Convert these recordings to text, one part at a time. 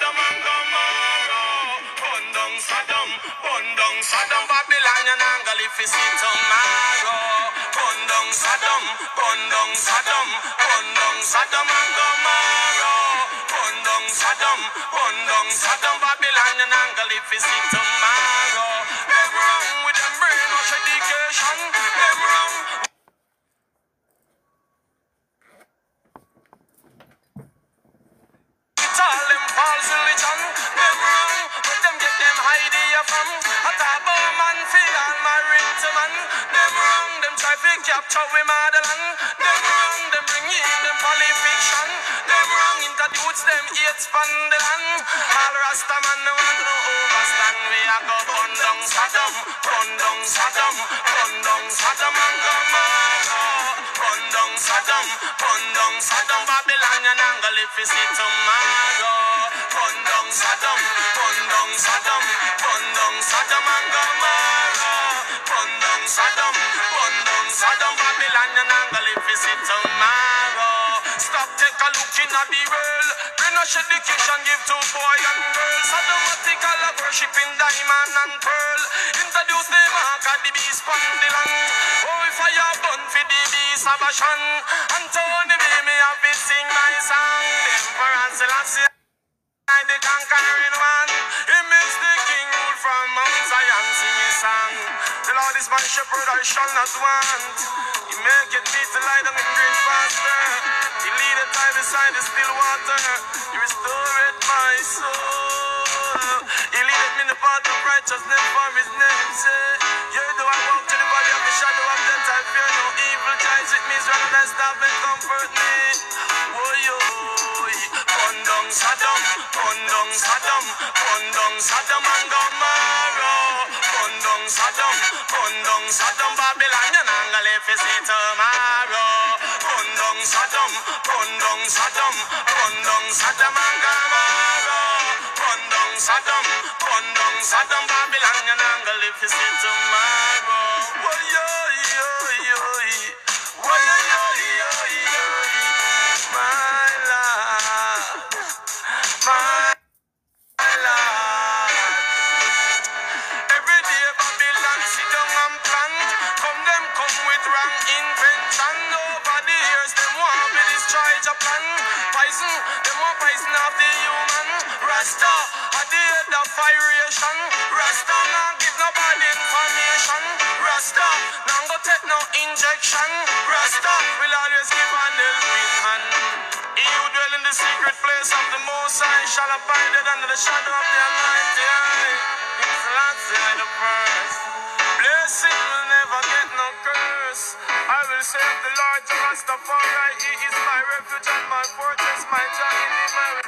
Sodom and Gomorrah. Burn down Sodom, burn down Sodom, Babylon, and Angle if you see tomorrow. Burn down Sodom, burn down Sodom, burn down Sodom and Gomorrah. Burn down Sodom, burn down Sodom, Babylon, and Angle if you see tomorrow. Them wrong with them brainwash education. Them wrong capture we motherland. Them wrong, them bring in them polyfiction. Them wrong, introduce them hate from the land. All Rasta man they want to overstand. We a go burn Sodom, burn Sodom, burn Sodom and Gomorrah. Sodom, burn Sodom, Babylon and Angle if you see tomorrow. Burn down Sodom, burn Sodom, burn down Sodom and Gomorrah. Burn down Sodom, burn Sodom, Babylon and Angle if you see tomorrow. Stop, take a look in the world. Brainwash education give to boy and girl. Sadomatical of worshiping diamond and pearl. Introduce the mark of the beast from the land. Oh, if I have done for the beast of a shan. Anthony B, me have to sing my song. The Emperor Selassie. The conquering one. He makes the from Mount Zion, sing his song. The Lord is my shepherd, I shall not want. He maketh me to lie down in green pasture. He leadeth me beside the still water. He restored my soul. He leadeth me in the path of righteousness for his name's sake. Yea, though I walk to the valley of the shadow of death, I fear no evil. Ties with me, is rather than stop and comfort me. Oh, burn down Sodom, burn down Sodom, burn down Sodom and Gomorrah. Burn down Sodom, burn down Sodom, Babylon, and Angle if you see tomorrow. Burn down Sodom, burn down Sodom, burn down Sodom and Gomorrah. Burn down Sodom, burn down Sodom, Babylon, and Angle if you see tomorrow. Oh, yo, firation. Rasta now give nobody information. Rasta, now go take no injection. Rasta will always give an helping hand. He who dwell in the secret place of the Most High shall abide under the shadow of the Almighty. Aye. He's the first. Blessing will never get no curse. I will of the Lord Rastafari. He is my refuge and my fortress, my joy in him. I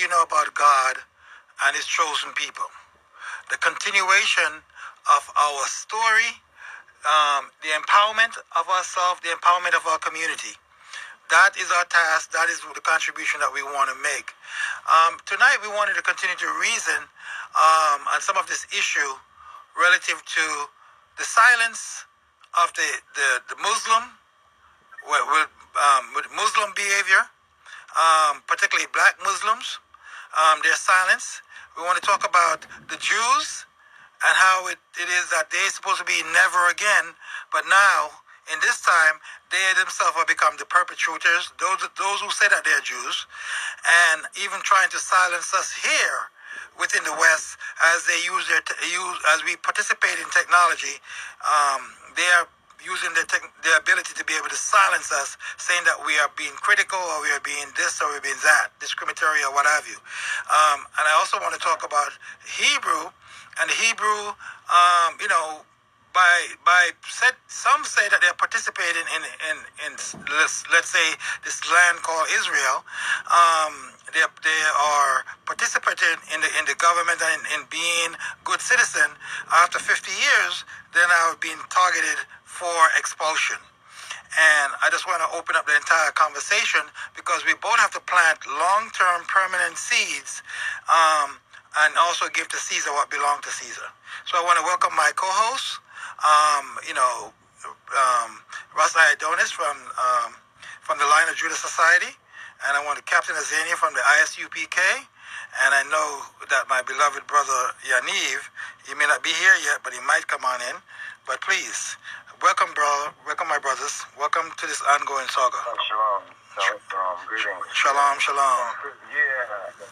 you know about God and His chosen people. The continuation of our story, um, the empowerment of ourselves, the empowerment of our community. That is our task. That is the contribution that we want to make. Um, tonight, we wanted to continue to reason um, on some of this issue relative to the silence of the, the, the Muslim with, um, Muslim behavior, um, particularly black Muslims, um, their silence. We want to talk about the Jews and how it, it is that they're supposed to be never again, but now, in this time, they themselves have become the perpetrators, those, those who say that they're Jews, and even trying to silence us here within the West as they use their use as we participate in technology. Um, they are using their, tech, their ability to be able to silence us, saying that we are being critical or we are being this or we're being that, discriminatory or what have you. Um, and I also want to talk about Hebrew and Hebrew, um, you know, by by said some say that they're participating in in, in let's let's say this land called Israel. Um, they they are participating in the in the government and in, in being good citizen. After 50 years, they're now being targeted for expulsion. And I just want to open up the entire conversation because we both have to plant long-term permanent seeds um, and also give to Caesar what belongs to Caesar. So I want to welcome my co-host, um, you know, um, Ras Adonis from um, from the Line of Judah Society, and I want to Captain Azania from the ISUPK, and I know that my beloved brother Yaniv, he may not be here yet, but he might come on in. But please, welcome, brother, welcome, my brothers, welcome to this ongoing saga. Oh, shalom. Shalom, shalom. Greetings. Shalom, shalom. Yeah.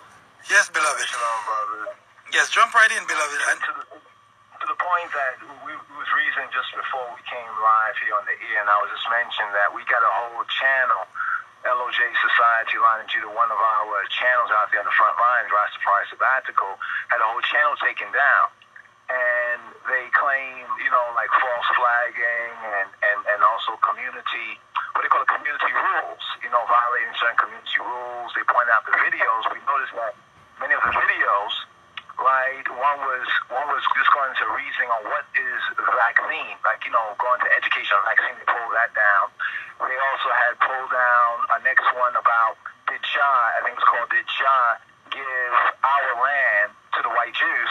Yes, beloved. Shalom, brother. Yes, jump right in, beloved. And the, to point that we, was reasoning just before we came live here on the air, and I was just mentioning that we got a whole channel, LOJ Society Line of Judah, one of our channels out there on the front lines, Rastafari Sabbatical, had a whole channel taken down. And they claim, you know, like false flagging and, and, and also community, what they call it, community rules, you know, violating certain community rules. They point out the videos. We noticed that many of the videos, right, one was one was just going to reasoning on what is vaccine, like, you know, going to education on vaccine, they pulled that down. They also had pulled down a next one about did John, I think it's called Did John give our land to the white Jews?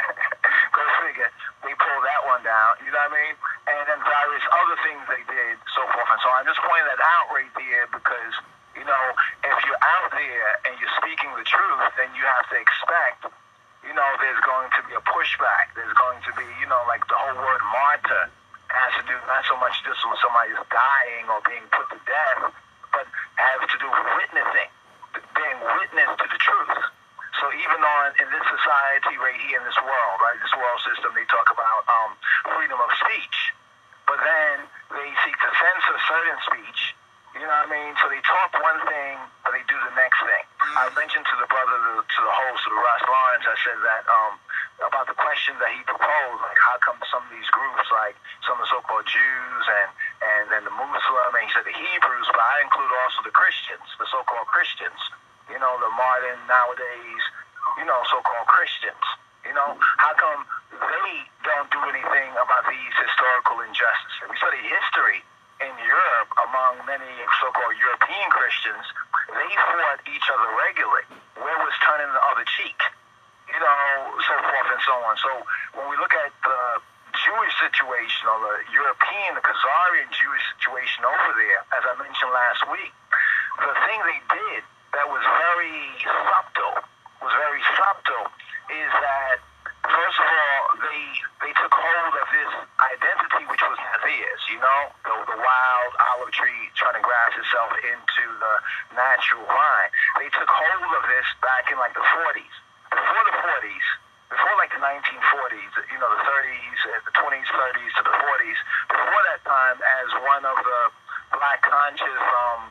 Go figure. They pulled that one down, you know what I mean? And then various other things they did, so forth and so on. I'm just pointing that out right there because, you know, if you're out there and you're speaking the truth, then you have to expect, know, there's going to be a pushback. There's going to be, you know, like the whole word martyr has to do not so much just when somebody's dying or being put to death, but has to do with witnessing, being witness to the truth. So even on in this society right here in this world, right, this world system, they talk about um, freedom of speech, but then they seek to censor certain speech. You know what I mean? So they talk one thing, but they do the next thing. I mentioned to the brother, to, to the host, Ras Lawrence, I said that um, about the question that he proposed, like how come some of these groups, like some of the so-called Jews and and then the Muslim, and he said the Hebrews, but I include also the Christians, the so-called Christians. You know, the modern nowadays you know, so-called Christians? You know, how come they don't do anything about these historical injustices? We study history in Europe among many so-called European Christians. They fought each other regularly. Where was turning the other cheek? You know, so forth and so on. So when we look at the Jewish situation or the European, the Khazarian Jewish situation over there, as I mentioned last week, the thing they did that was very subtle, was very subtle, is that first of all they they took hold of this identity which was not theirs. You know, the, the wild olive tree trying to graft itself into the natural vine. They took hold of this back in like the 40s. Before the 40s, before like the 1940s, you know, the 30s, uh, the 20s, 30s to the 40s. Before that time, as one of the black conscious um,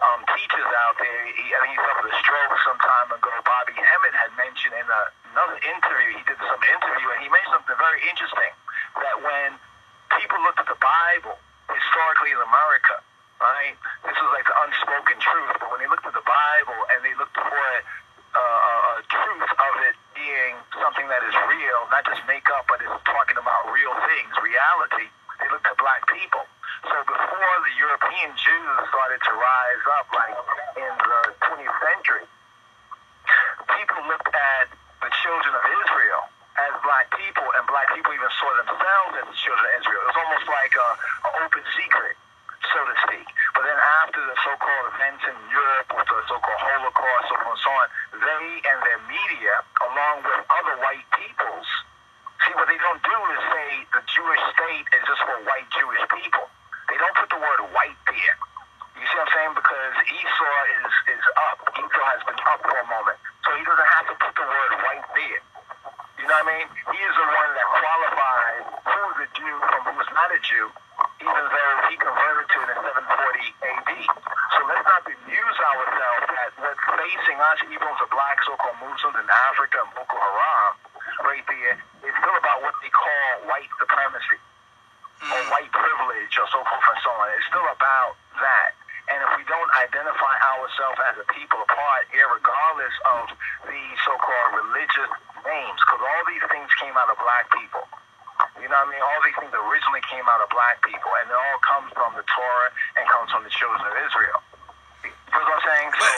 um, teachers out there. He, I think he suffered a stroke some time ago. Bobby Hemmitt had mentioned in a, another interview, he did some interview, and he mentioned something very interesting, that when people looked at the Bible, historically in America, right, this was like the unspoken truth, but when they looked at the Bible and they looked for uh, a truth of it being something that is real, not just make up, but it's talking about real things, reality, they looked at black people. So before the European Jews started to rise up, like in the 20th century, people looked at the children of Israel as black people, and black people even saw themselves as the children of Israel. It was almost like a, an open secret, so to speak. But then after the so-called events in Europe, with the so-called Holocaust, so on and so on, they and their media, along with other white peoples, see what they don't do is say the Jewish state is just for white Jewish people. Don't put the word white there. You see what I'm saying? Because Esau is, is up. Esau has been up for a moment. So he doesn't have to put the word white there. You know what I mean? He is the one that qualifies who's a Jew from who's not a Jew, even though he converted to it in 740 AD. So let's not amuse ourselves that what's facing us, even the a black so-called Muslims in Africa and Boko Haram, right there, is still about what they call white supremacy or white privilege or so forth and so on. It's still about that. And if we don't identify ourselves as a people apart, regardless of the so-called religious names, because all these things came out of black people. You know what I mean? All these things originally came out of black people, and it all comes from the Torah and comes from the children of Israel. You know what I'm saying? So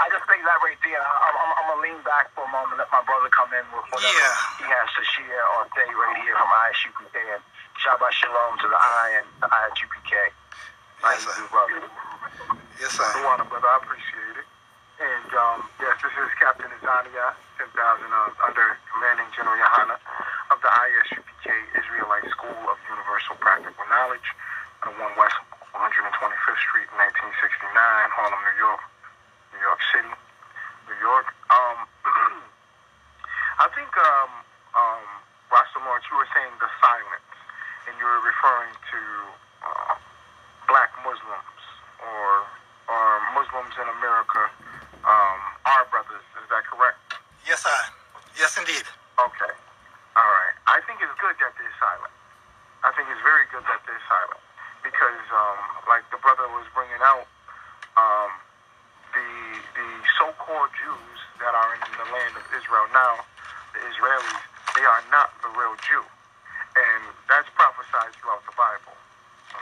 I just think that right there. I'm, I'm, I'm gonna lean back for a moment, let my brother come in with whatever Yeah. he has to share or say right here from ISUPK. And Shabbat Shalom to the I and the ISUPK. How Yes, sir. do, brother? Yes, sir. Luana, brother, I appreciate it. And um, yes, this is Captain Azania, 10,000 uh, under Commanding General Yahanna of the ISUPK Israelite School of Universal Practical Knowledge on 1 West 125th Street, 1969, Harlem, New York, New York City, New York. Um, I think, um, um, Rasta Lawrence, you were saying the silence, and you were referring to uh, black Muslims or or Muslims in America um, are brothers. Is that correct? Yes, sir. Yes, indeed. Okay. All right. I think it's good that they're silent. I think it's very good that they're silent because, um, like the brother was bringing out, um, the the so-called Jews that are in the land of Israel now, the Israelis, they are not the real Jew, and that's prophesied throughout the Bible.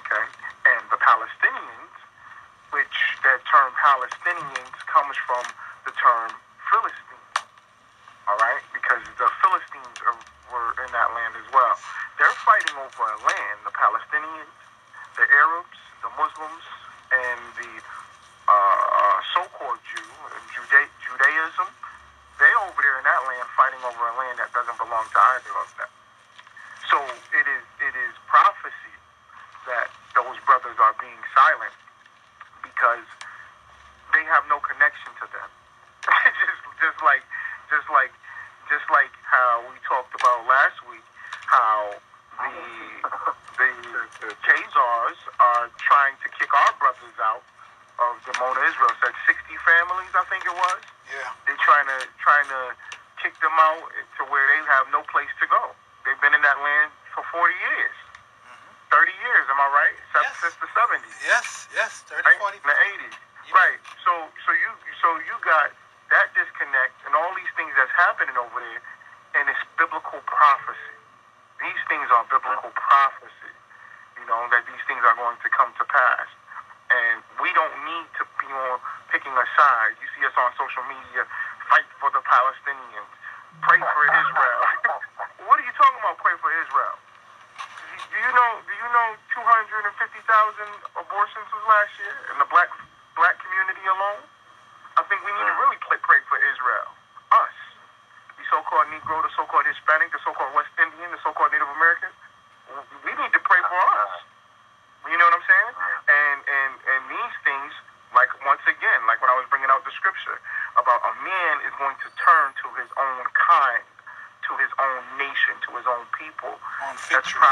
Okay, and the Palestinians, which that term Palestinians comes from the term Philistine. All right, because the Philistines are, were in that land as well. They're fighting over a land. The Palestinians, the Arabs, the Muslims, and the uh, so-called Jew, Juda- Judaism. They over there in that land fighting over a land that doesn't belong to either of them. So it is it is prophecy that are being silent because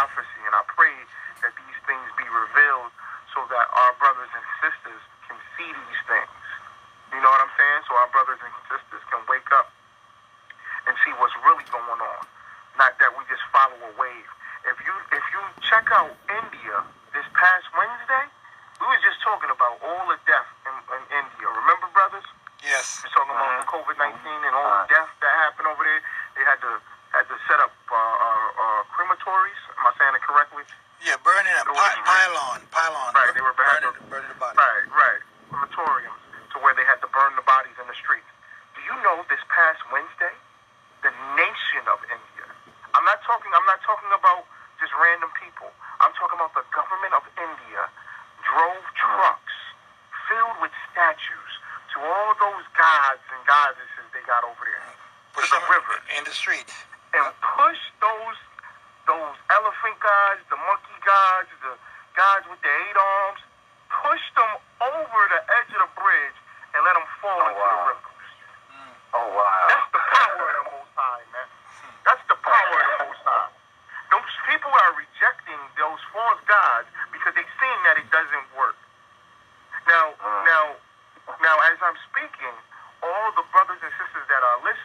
prophecy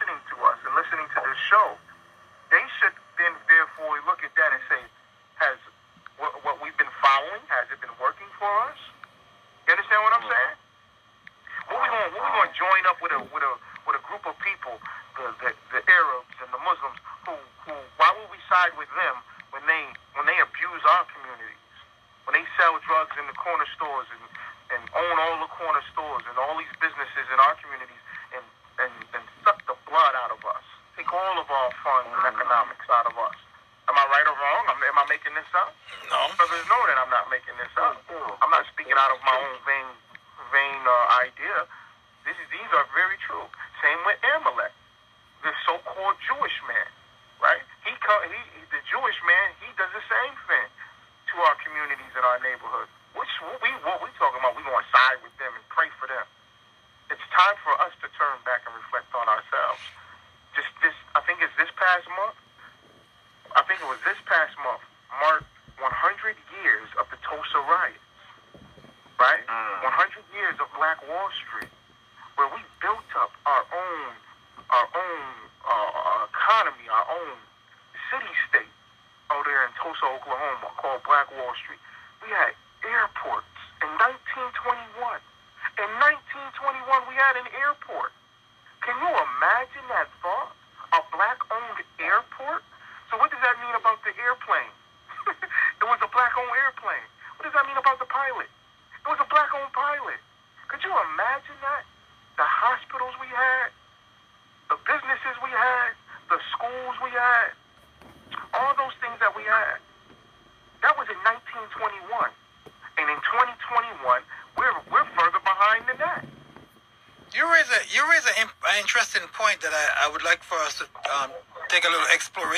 listening to us and listening to this show.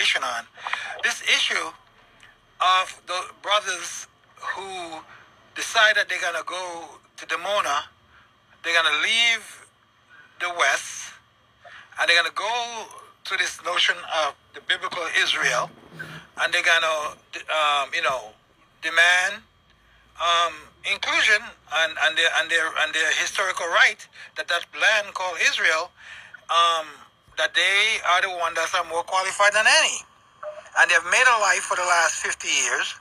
situation on. This issue of the brothers who decide that they're going to go to Dimona, they're going to leave the West, and they're going to go to this notion of the biblical Israel, and they're going to, um, you know, demand um, inclusion and, and, their, and, their, and their historical right that that land called Israel are the ones that are more qualified than any. And they've made a life for the last 50 years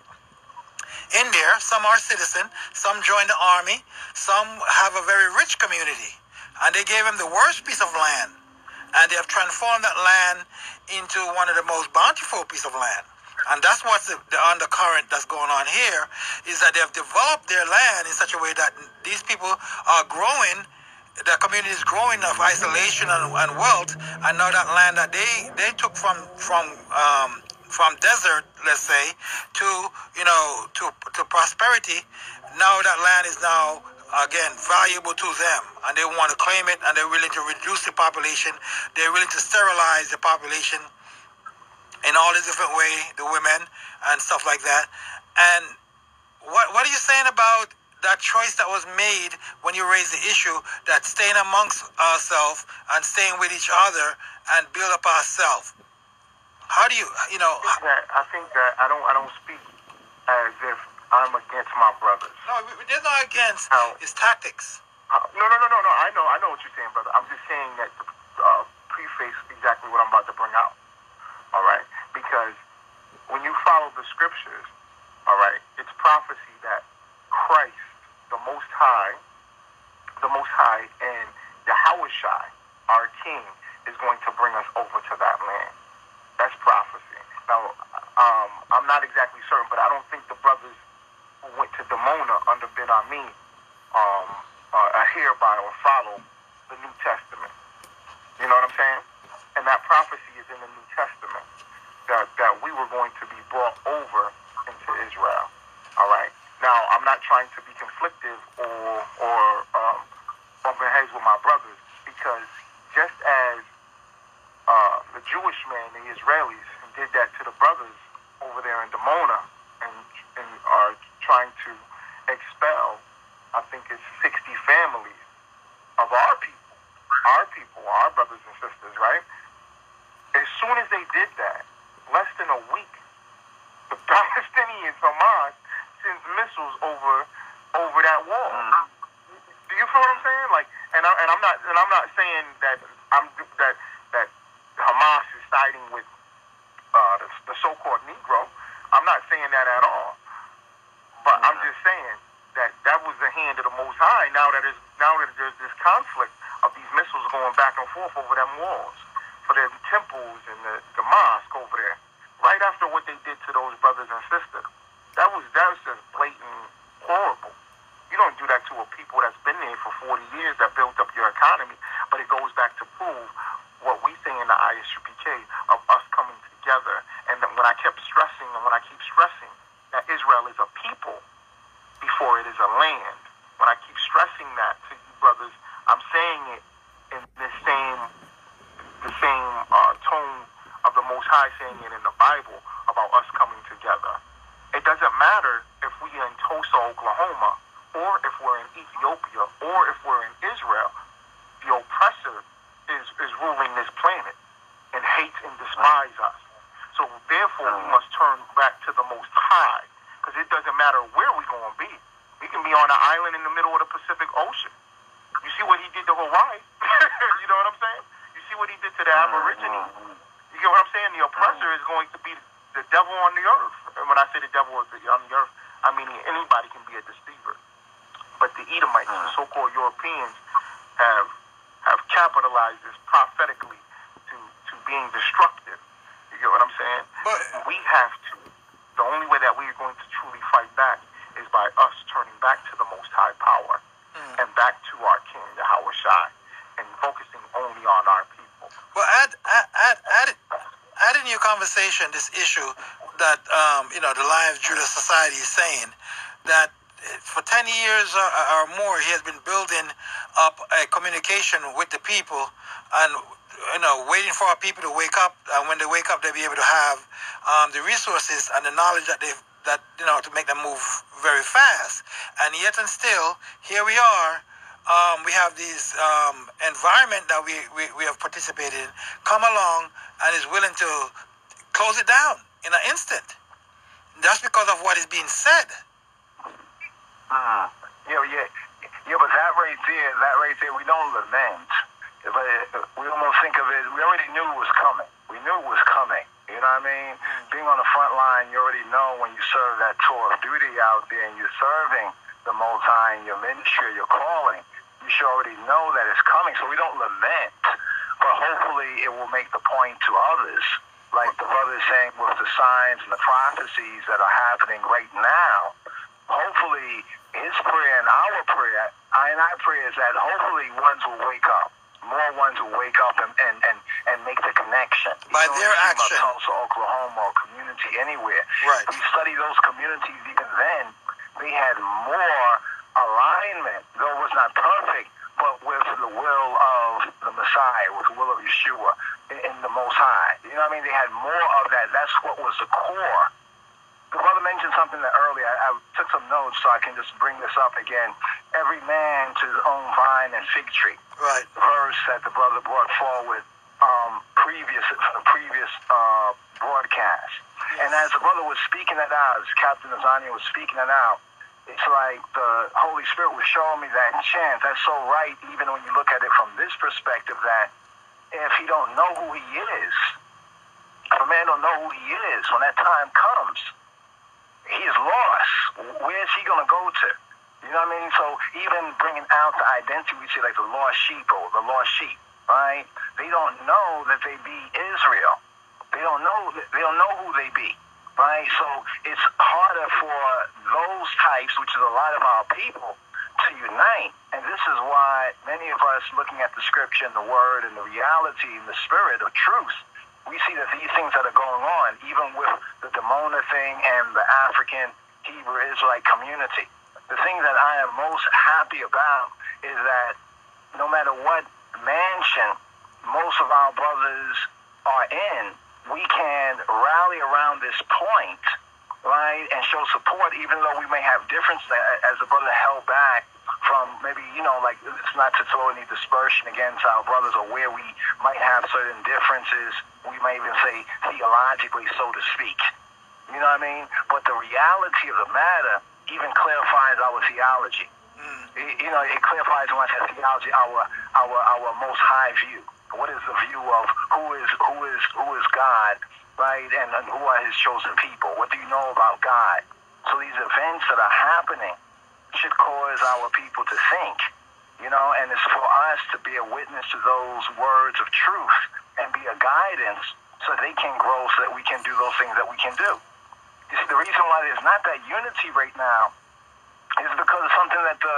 in there. Some are citizen, some join the army, some have a very rich community. And they gave them the worst piece of land. And they have transformed that land into one of the most bountiful piece of land. And that's what's the, the undercurrent that's going on here is that they have developed their land in such a way that these people are growing the community is growing of isolation and, and wealth, and now that land that they they took from from um, from desert, let's say, to you know to to prosperity, now that land is now again valuable to them, and they want to claim it, and they're willing to reduce the population. They're willing to sterilize the population in all the different way, the women and stuff like that. And what what are you saying about that choice that was made when you raised the issue that staying amongst ourselves and staying with each other and build up ourselves? How do you, you know? I think that I think that I don't I don't speak as if I'm against my brothers. No, there's no against. How? It's tactics. Uh, no, no, no, no, no. I know, I know what you're saying, brother. I'm just saying that to uh, preface exactly what I'm about to bring out. All right, because when you follow the scriptures, all right, it's prophecy that Christ, the Most High, the Most High, and Hawashai, our King, is going to bring us over to that land. That's prophecy. Now, um, I'm not exactly certain, but I don't think the brothers who went to Dimona under Ben Ammi um, uh, adhere by or follow the New Testament. You know what I'm saying? And that prophecy is in the New Testament that, that we were going to be brought over into Israel. All right. Now, I'm not trying to be conflictive or or um, bumping heads with my brothers because just as uh, the Jewish man, the Israelis, did that to the brothers over there in Dimona and, and are trying to expel, I think it's 60 families of our people, our people, our brothers and sisters, right? As soon as they did that, less than a week, the Palestinians, Hamas, sends missiles over that wall. Do you feel what I'm saying? Like, and I, and I'm not and I'm not saying that I'm that that Hamas is siding with uh, the, the so-called Negro. I'm not saying that at all. But I'm just saying that that was the hand of the Most High. Now that is now that there's this conflict of these missiles going back and forth over them walls, for the temples and the, the mosque over there, right after what they did to those brothers and sisters. That was that was just blatant horrible. You don't do that to a people that's been there for 40 years that built up your economy. But it goes back to prove what we say in the ISUPK of us coming together. And when I kept stressing and when I keep stressing that Israel is a people before it is a land, when I keep stressing that to you brothers, I'm saying it in the same the same uh, tone of the Most High saying it in the Bible about us coming together. It doesn't matter if we're in Tulsa, Oklahoma, or if we're in Ethiopia, or if we're in Israel. The oppressor is, is ruling this planet and hates and despises us. So therefore, we must turn back to the Most High, because it doesn't matter where we're going to be. We can be on an island in the middle of the Pacific Ocean. You see what he did to Hawaii? you know what I'm saying? You see what he did to the Aborigines? You get what I'm saying? The oppressor is going to be the devil on the earth. And when I say the devil is the- on the earth, I mean anybody can be a deceiver. But the Edomites, the so-called Europeans, have have capitalized this prophetically to to being destructive. You get what I'm saying? But we have to. The only way that we are going to truly fight back is by us turning back to the Most High Power and back to our King, the Shai, and focusing only on our people. Well, add, add, add, add, add in your conversation this issue that, um, you know, the Lions Judah Society is saying that for 10 years or, or more, he has been building up a communication with the people and, you know, waiting for our people to wake up. And when they wake up, they'll be able to have um, the resources and the knowledge that they've, that, you know, to make them move very fast. And yet and still, here we are um, we have this um, environment that we, we, we have participated in come along and is willing to close it down in an instant. That's because of what is being said. Yeah, yeah, yeah. But that right there, that right there, we don't lament. But uh, we almost think of it. We already knew it was coming. We knew it was coming. You know what I mean? Being on the front line, you already know when you serve that tour of duty out there, and you're serving the Most High in your ministry, your calling. You should already know that it's coming, so we don't lament. But hopefully, it will make the point to others, like the brother saying with the signs and the prophecies that are happening right now. Hopefully, his prayer and our prayer, I and I pray is that hopefully ones will wake up. More ones will wake up and, and, and, and make the connection. By You don't their action. Tulsa, Oklahoma, or community anywhere. Right. We study those communities even then. They had more alignment, though it was not perfect, but with the will of the Messiah, with the will of Yeshua in, in the Most High. You know what I mean? They had more of that. That's what was the core. The brother mentioned something that earlier. I, I took some notes so I can just bring this up again. Every man to his own vine and fig tree Right. verse that the brother brought forward um, previous from the previous uh, broadcast. And as the brother was speaking it out, as Captain Azania was speaking it out, it's like the Holy Spirit was showing me that chance. That's so right, even when you look at it from this perspective, that if he don't know who he is, if a man don't know who he is, when that time comes, he is lost. Where is he going to go to? You know what I mean? So even bringing out the identity, we see like the lost sheep or the lost sheep, right? They don't know that they be Israel. They don't know. They don't know who they be, right? So it's harder for those types, which is a lot of our people, to unite. And this is why many of us, looking at the scripture and the word and the reality and the spirit of truth, we see that these things that are going on, even with the Dimona thing and the African Hebrew Israelite community, the thing that I am most happy about is that no matter what mansion most of our brothers are in, we can rally around this point, right, and show support, even though we may have difference as the brother held back from maybe, you know, like it's not to throw any dispersion against our brothers or where we might have certain differences, we may even say theologically, so to speak. You know what I mean? But the reality of the matter even clarifies our theology. Mm. It- you know, it clarifies when I say theology, our our our most high view. What is the view of who is who is who is God, right? And, and who are His chosen people? What do you know about God? So these events that are happening should cause our people to think, you know, and it's for us to be a witness to those words of truth and be a guidance so they can grow, so that we can do those things that we can do. You see, the reason why there's not that unity right now is because of something that the,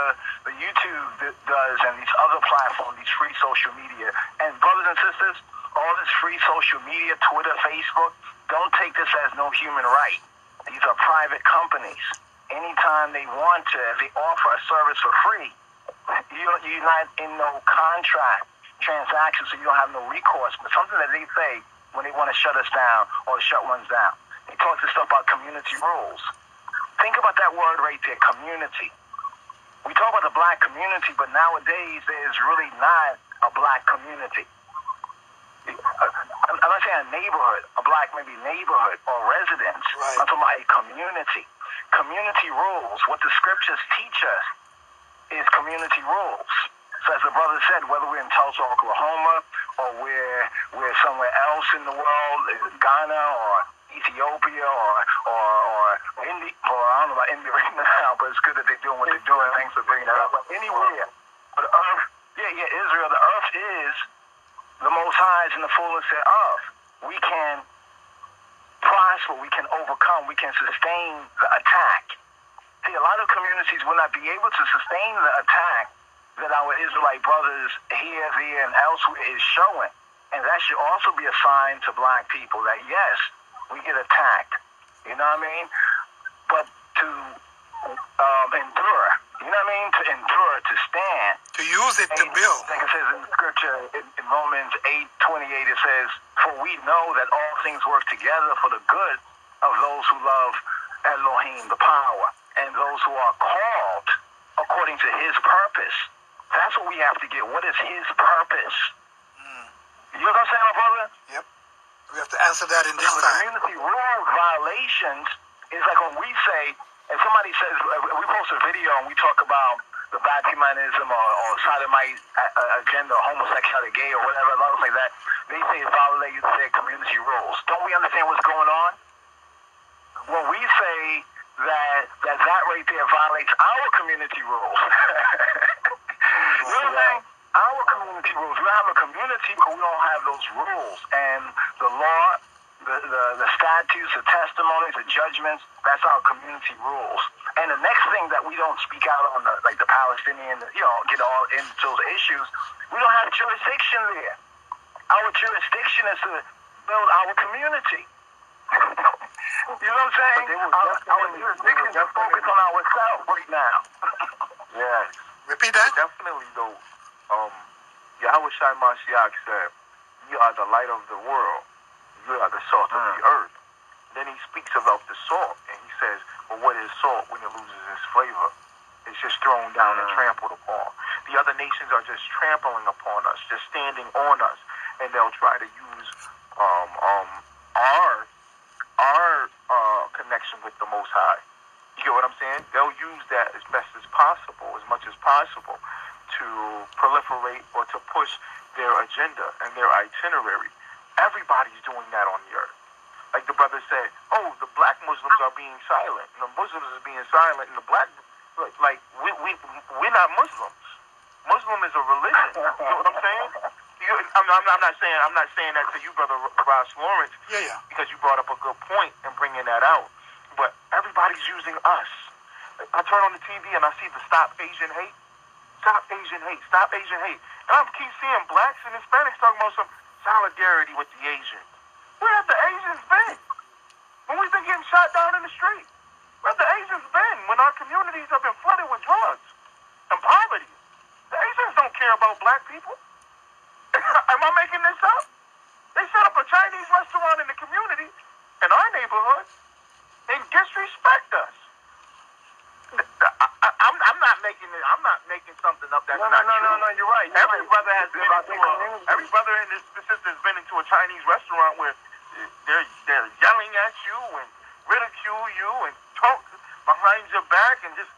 the YouTube does and these other platforms, these free social media. And brothers and sisters, all this free social media, Twitter, Facebook, don't take this as no human right. These are private companies. Anytime they want to, if they offer a service for free, you, you're not in no contract transaction, so you don't have no recourse. But something that they say when they want to shut us down or shut ones down. They talk this stuff about community rules. Think about that word right there, community. We talk about the black community, but nowadays there's really not a black community. I'm I'm not saying a neighborhood, a black maybe neighborhood or residence. Right. I'm talking about a community. Community rules. What the scriptures teach us is community rules. So as the brother said, whether we're in Tulsa, Oklahoma, or we're we're somewhere else in the world, Ghana or Ethiopia or or or India, or I don't know about India right now, but it's good that they're doing what they're doing. Thanks for bringing that up. But anywhere, but earth, yeah, yeah, Israel, the earth is the Most High is in the fullness thereof. We can prosper, we can overcome, we can sustain the attack. See, a lot of communities will not be able to sustain the attack that our Israelite brothers here, there, and elsewhere is showing. And that should also be a sign to black people that yes, we get attacked. You know what I mean? But to um, endure, you know what I mean? To endure, to stand. To use it to build. Like it says in Scripture, in, in Romans 8 28, it says, For we know that all things work together for the good of those who love Elohim, the power, and those who are called according to his purpose. That's what we have to get. What is his purpose? You know what I'm saying, my brother? Yep. We have to answer that in this So time. community rule violations is like when we say, if somebody says, we post a video and we talk about the Baptismanism or, or sodomite uh, uh, agenda, or homosexuality, gay, or whatever, laws like that, they say it violates their community rules. Don't we understand what's going on? When we say that that, that right there violates our community rules, You know what I'm saying? Our community rules. We have a community, but we don't have those rules. And the law, the, the, the statutes, the testimonies, the judgments, that's our community rules. And the next thing that we don't speak out on, the, like the Palestinian, you know, get all into those issues, we don't have jurisdiction there. Our jurisdiction is to build our community. you know what I'm saying? But they will Our, our jurisdiction is will focused on ourselves right now. Yes. Repeat that. Definitely though, um, Yahweh Shai Mashiach said, You are the light of the world. You are the salt of the earth. Then he speaks about the salt and he says, Well what is salt when it loses its flavor? It's just thrown down and trampled upon. The other nations are just trampling upon us, just standing on us, and they'll try to use um, um, our our uh, connection with the Most High. You get what I'm saying? They'll use that as best as possible, as much as possible, to proliferate or to push their agenda and their itinerary. Everybody's doing that on the earth. Like the brother said, oh, the black Muslims are being silent, and the Muslims are being silent, and the black, like, we, we, we're not Muslims. Muslim is a religion. You know what I'm saying? You, I'm, I'm, I'm not saying I'm not saying that to you, brother Ras Lawrence Yeah, yeah. because you brought up a good point in bringing that out. But everybody's using us. I turn on the TV and I see the Stop Asian Hate. Stop Asian Hate. Stop Asian Hate. And I keep seeing blacks and Hispanics talking about some solidarity with the Asians. Where have the Asians been? When we've been getting shot down in the street? Where have the Asians been when our communities have been flooded with drugs and poverty? The Asians don't care about black people. Am I making this up? They set up a Chinese restaurant in the community, in our neighborhood, and disrespect us. I, I, I'm, I'm not making it. I'm not making something up that's No, no, not no, true. no, no, you're right. You're Every right. brother has been into a. Every brother in this sister has been into a Chinese restaurant where they're they're yelling at you and ridicule you and talk behind your back and just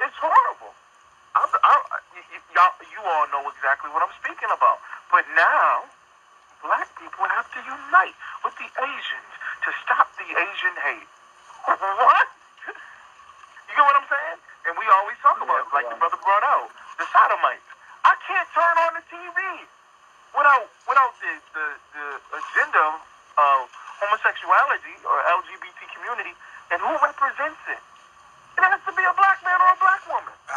it's horrible. I'm, I'm, y- y- y'all, you all know exactly what I'm speaking about. But now, black people have to unite with the Asians to stop the Asian hate. What? You get what I'm saying? And we always talk about, it, like the brother brought out, the sodomites. I can't turn on the TV without without the, the, the agenda of homosexuality or LGBT community and who represents it. It has to be a black man or a black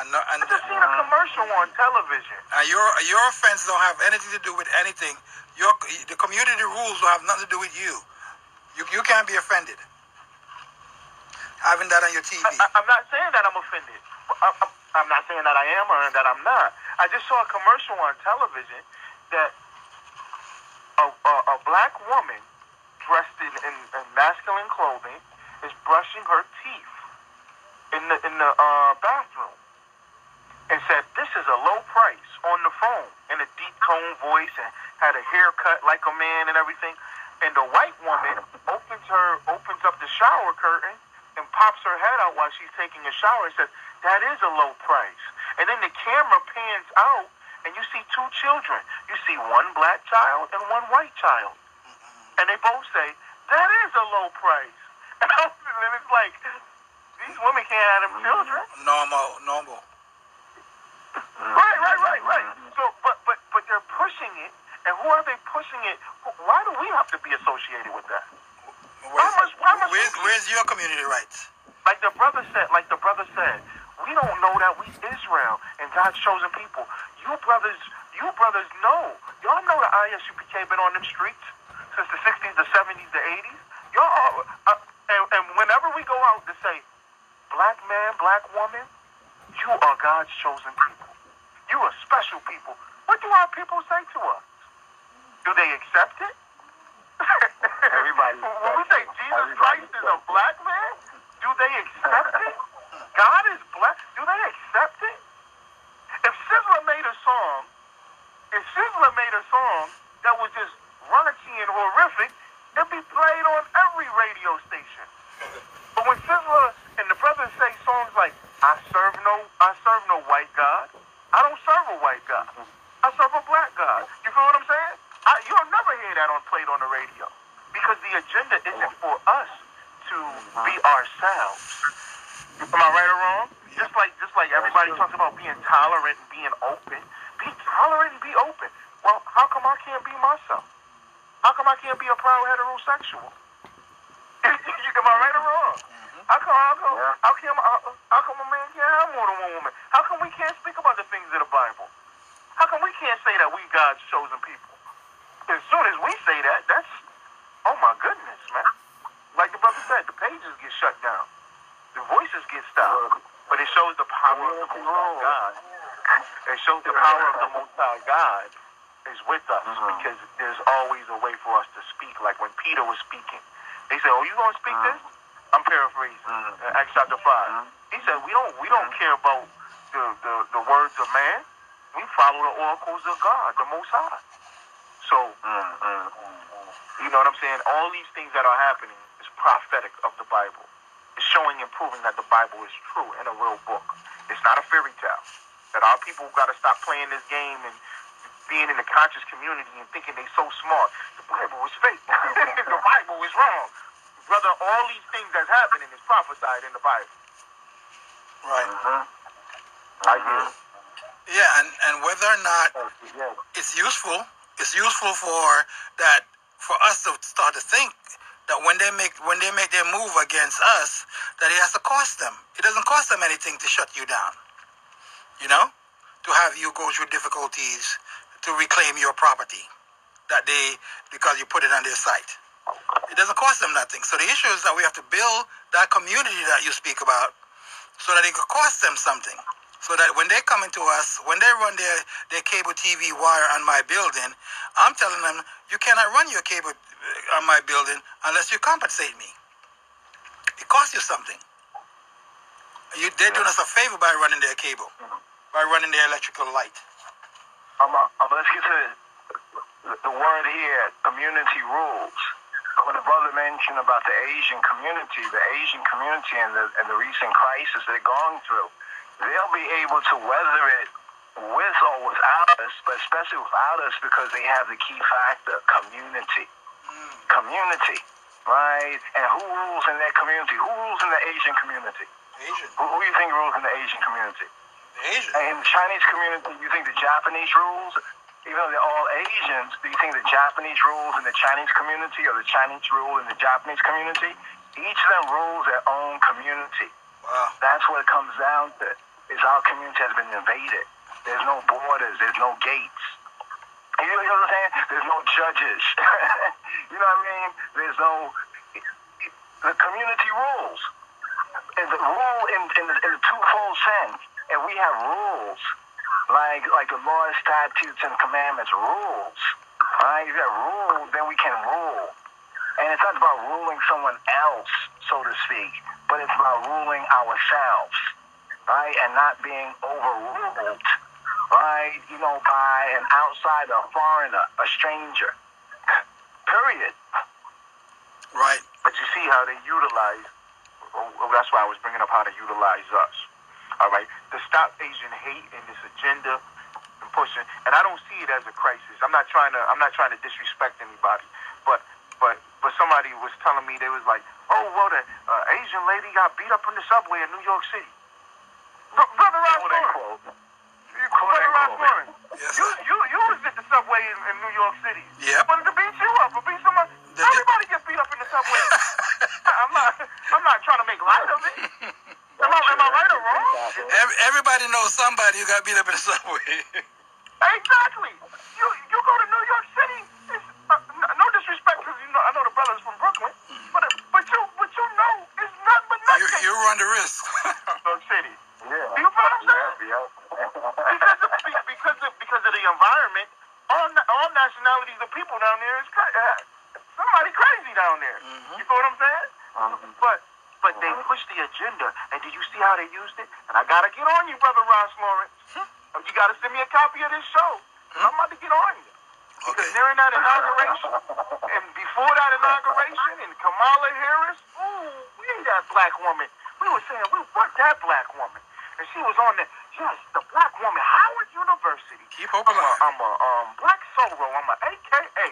And, no- and, I just seen a commercial on television. and your your offense don't have anything to do with anything. Your the community rules don't have nothing to do with you. You you can't be offended. Having that on your TV. I, I, I'm not saying that I'm offended. I, I'm, not saying that I am or that I'm not. I just saw a commercial on television that a, a, a black woman dressed in, in, in masculine clothing is brushing her teeth in the in the uh, bathroom and said, "This is a low price." On the phone in a deep tone voice and had a haircut like a man and everything. And the white woman opens her opens up the shower curtain and pops her head out while she's taking a shower and says, "That is a low price." And then the camera pans out and you see two children. You see one black child and one white child, and they both say, "That is a low price." And it's like these women can't have them children. Normal, normal. Right, right, right, right. So, but but but they're pushing it, and who are they pushing it? Why do we have to be associated with that? Where's, much- where's, where's your community rights? Like the brother said, like the brother said, we don't know that we Israel and God's chosen people. You brothers, you brothers know. Y'all know that ISUPK been on them streets since the 60s, the 70s, the 80s. Y'all, uh, and, and whenever we go out to say, black man, black woman, you are God's chosen people. You are special people. What do our people say to us? Do they accept it? Everybody when we say. Jesus Christ is a black man, do they accept it? God is black. Do they accept it? If Sizzla made a song, if Sizzla made a song that was just raunchy and horrific, it'd be played on every radio station. But when Sizzla and the brothers say songs like "I serve no, I serve no white God," I don't serve a white God. I serve a black God. You feel what I'm saying? Hear that on played on the radio because the agenda isn't for us to be ourselves. Am I right or wrong? Just like just like everybody talks about being tolerant and being open. Be tolerant and be open. Well, how come I can't be myself? How come I can't be a proud heterosexual? am I right or wrong? Mm-hmm. How come how come how come how come a man can't have more than one woman? How come we can't speak about the things of the Bible? How come we can't say that we God's chosen people? As soon as we say that, that's oh my goodness, man. Like the brother said, the pages get shut down. The voices get stopped. But it shows the power of the Most High God. It shows the power of the Most High God is with us mm-hmm. because there's always a way for us to speak. Like when Peter was speaking, they said, "Oh, you gonna speak mm-hmm. this?" I'm paraphrasing. Mm-hmm. Uh, Acts chapter 5. He said, "We don't we don't care about the, the the words of man. We follow the oracles of God, the Most High." So, mm, mm, mm, you know what I'm saying? All these things that are happening is prophetic of the Bible. It's showing and proving that the Bible is true and a real book. It's not a fairy tale. That our people got to stop playing this game and being in the conscious community and thinking they so smart. The Bible is fake. the Bible is wrong. Brother, all these things that's happening is prophesied in the Bible. Right. Mm-hmm. I hear. Yeah, and, and whether or not it's useful, it's useful for that for us to start to think that when they make when they make their move against us, that it has to cost them. It doesn't cost them anything to shut you down. You know? To have you go through difficulties to reclaim your property that they because you put it on their site. It doesn't cost them nothing. So the issue is that we have to build that community that you speak about so that it could cost them something. So that when they come into us, when they run their, their cable TV wire on my building, I'm telling them, you cannot run your cable uh, on my building unless you compensate me. It costs you something. You, they're doing us a favor by running their cable, by running their electrical light. Um, um, let's get to the, the word here, community rules. When the brother mentioned about the Asian community, the Asian community and the, and the recent crisis they're going through, they'll be able to weather it with or without us, but especially without us because they have the key factor, community. Community, right? And who rules in that community? Who rules in the Asian community? Asian. Who, who do you think rules in the Asian community? Asian. In the Chinese community, you think the Japanese rules? Even though they're all Asians, do you think the Japanese rules in the Chinese community or the Chinese rule in the Japanese community? Each of them rules their own community. Wow. That's what it comes down to. Our community has been invaded. There's no borders. There's no gates. You know what I'm saying? There's no judges. you know what I mean? There's no. The community rules. And the rule in, in, the, in the twofold sense. And we have rules like like the laws, statutes, and commandments. Rules. Right? If you have rules, then we can rule. And it's not about ruling someone else, so to speak, but it's about ruling ourselves, right? And not being overruled, right? You know, by an outsider, a foreigner, a stranger. Period. Right. But you see how they utilize. Oh, oh, that's why I was bringing up how they utilize us. All right, to stop Asian hate and this agenda and pushing. And I don't see it as a crisis. I'm not trying to. I'm not trying to disrespect anybody. But but but somebody was telling me they was like, oh well, the uh, Asian lady got beat up in the subway in New York City. Ras Quote Lauren. unquote. Brother Yes, You, you, you was at the subway in, in New York City. Yep. Wanted to beat you up or beat somebody. The- Everybody gets beat up in the subway. I'm not. I'm not trying to make light of it. Am I, am I right or wrong? Everybody knows somebody who got beat up in the subway. Exactly. You you go to New York City. It's, uh, n- no disrespect, because you know I know the brothers from Brooklyn, but but you but you know it's nothing but you, nothing. you run the risk. New York City. Yeah. You feel what I'm saying? Yeah, yeah. because of, be- because of because of the environment, all na- all nationalities of people down there is cra- uh, somebody crazy down there. You feel what I'm saying? But but they pushed the agenda, and did you see how they used it? And I gotta get on you, brother Ras Lawrence. Hmm? Um, you gotta send me a copy of this show. 'cause I'm about to get on you. Because Okay. during that inauguration, and before that inauguration, and Kamala Harris, ooh, we that black woman. We were saying, we want that black woman. And she was on the, yes, the black woman, Howard University. Keep I'm hoping. I'm a um, black soror. I'm a AKA.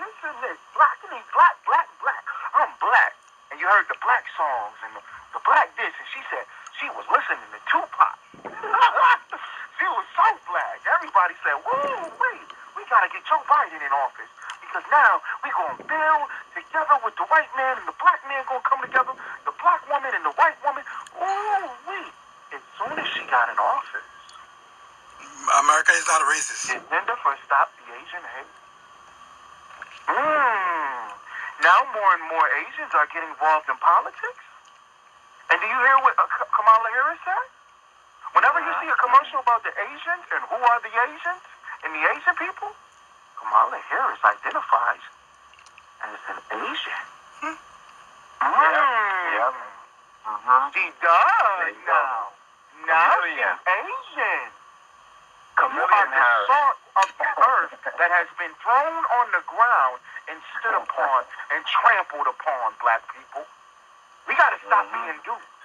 This and this. Black and these black, black, black. I'm black. And you heard the black songs and the, the black this. And she said, she was listening to Tupac. she was so black. Everybody said, woo, wait, we got to get Joe Biden in office. Because now we going to build together with the white man and the black man going to come together, the black woman and the white woman. Ooh, wait. As soon as she got in office, America is not a racist. agenda for Stop the Asian Hate. Mmm. Now more and more Asians are getting involved in politics. And do you hear what uh, Kamala Harris said? Whenever you see a commercial about the Asians and who are the Asians and the Asian people, Kamala Harris identifies as an Asian. Mm. Yep. Mm-hmm. She does There you now. Now she's Asian. You are the salt of the earth that has been thrown on the ground and stood upon and trampled upon, black people. We got to stop being duped.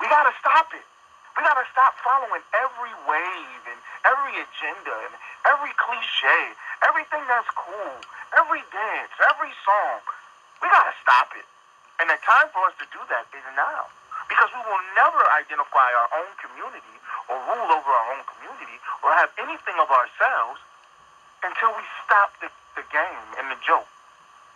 We got to stop it. We got to stop following every wave and every agenda and every cliche, everything that's cool, every dance, every song. We got to stop it. And the time for us to do that is now. Because we will never identify our own community or rule over our own community or have anything of ourselves until we stop the, the game and the joke.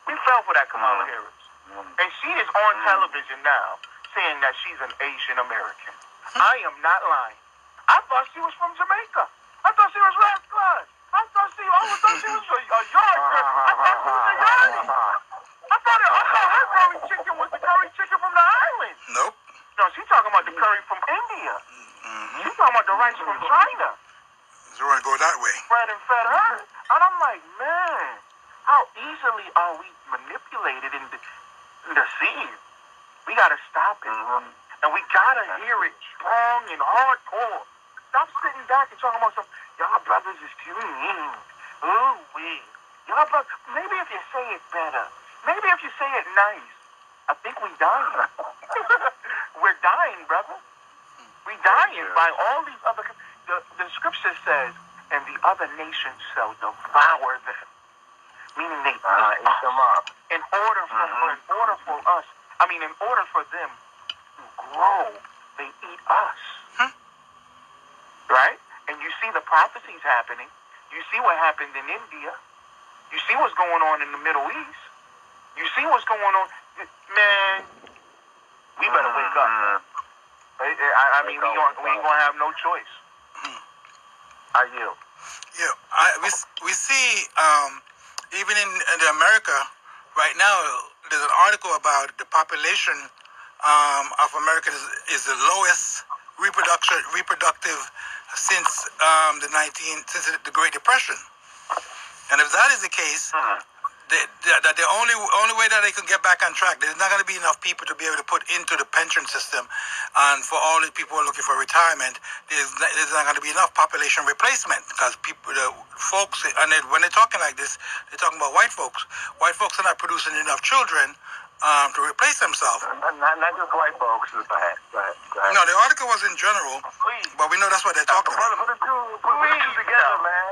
We fell for that Kamala Mm. Harris. Mm. And she is on mm. television now saying that she's an Asian American. Hmm. I am not lying. I thought she was from Jamaica. I thought she was Red Blood. I thought she, oh, I always thought she was a, a yard girl. I thought she was a yardie. I thought, her, I thought her curry chicken was the curry chicken from the island. Nope. No, she's talking about the curry from India. Mm-hmm. She's talking about the rice from China. So we're to go that way. Fred and fed her. And I'm like, man, how easily are we manipulated and, de- and deceived? We got to stop it. And we got to hear it strong and hardcore. Stop sitting back and talking about some, y'all brothers is too mean. Ooh, we. Y'all brothers, maybe if you say it better. Maybe if you say it nice. I think we dying. We're dying, brother. We're dying by all these other. The, the scripture says, and the other nations shall devour them, meaning they Uh, eat eat them up. In order for Mhm. in order for us, I mean, in order for them to grow, they eat us. Hmm. Right? And you see the prophecies happening. You see what happened in India. You see what's going on in the Middle East. You see what's going on. Man, we better wake up. Mhm. I, I, I mean, we Wake gonna, we wake up. gonna have no choice. I yield. Yeah, I, we, we see um, even in, in America right now, there's an article about the population um, of America is, is the lowest reproduction reproductive since um, the 19 since the Great Depression. And if that is the case, Mhm. They, they- that the only only way that they can get back on track, there's not going to be enough people to be able to put into the pension system, and for all the people who are looking for retirement, there's not, there's not going to be enough population replacement because people, the folks, and they, when they're talking like this, they're talking about white folks. White folks are not producing enough children um, to replace themselves. Not, not, not just white folks. Go ahead. Go ahead. Go ahead. No, the article was in general, Please. but we know that's what they're talking about. put the two, put, put the two together, man.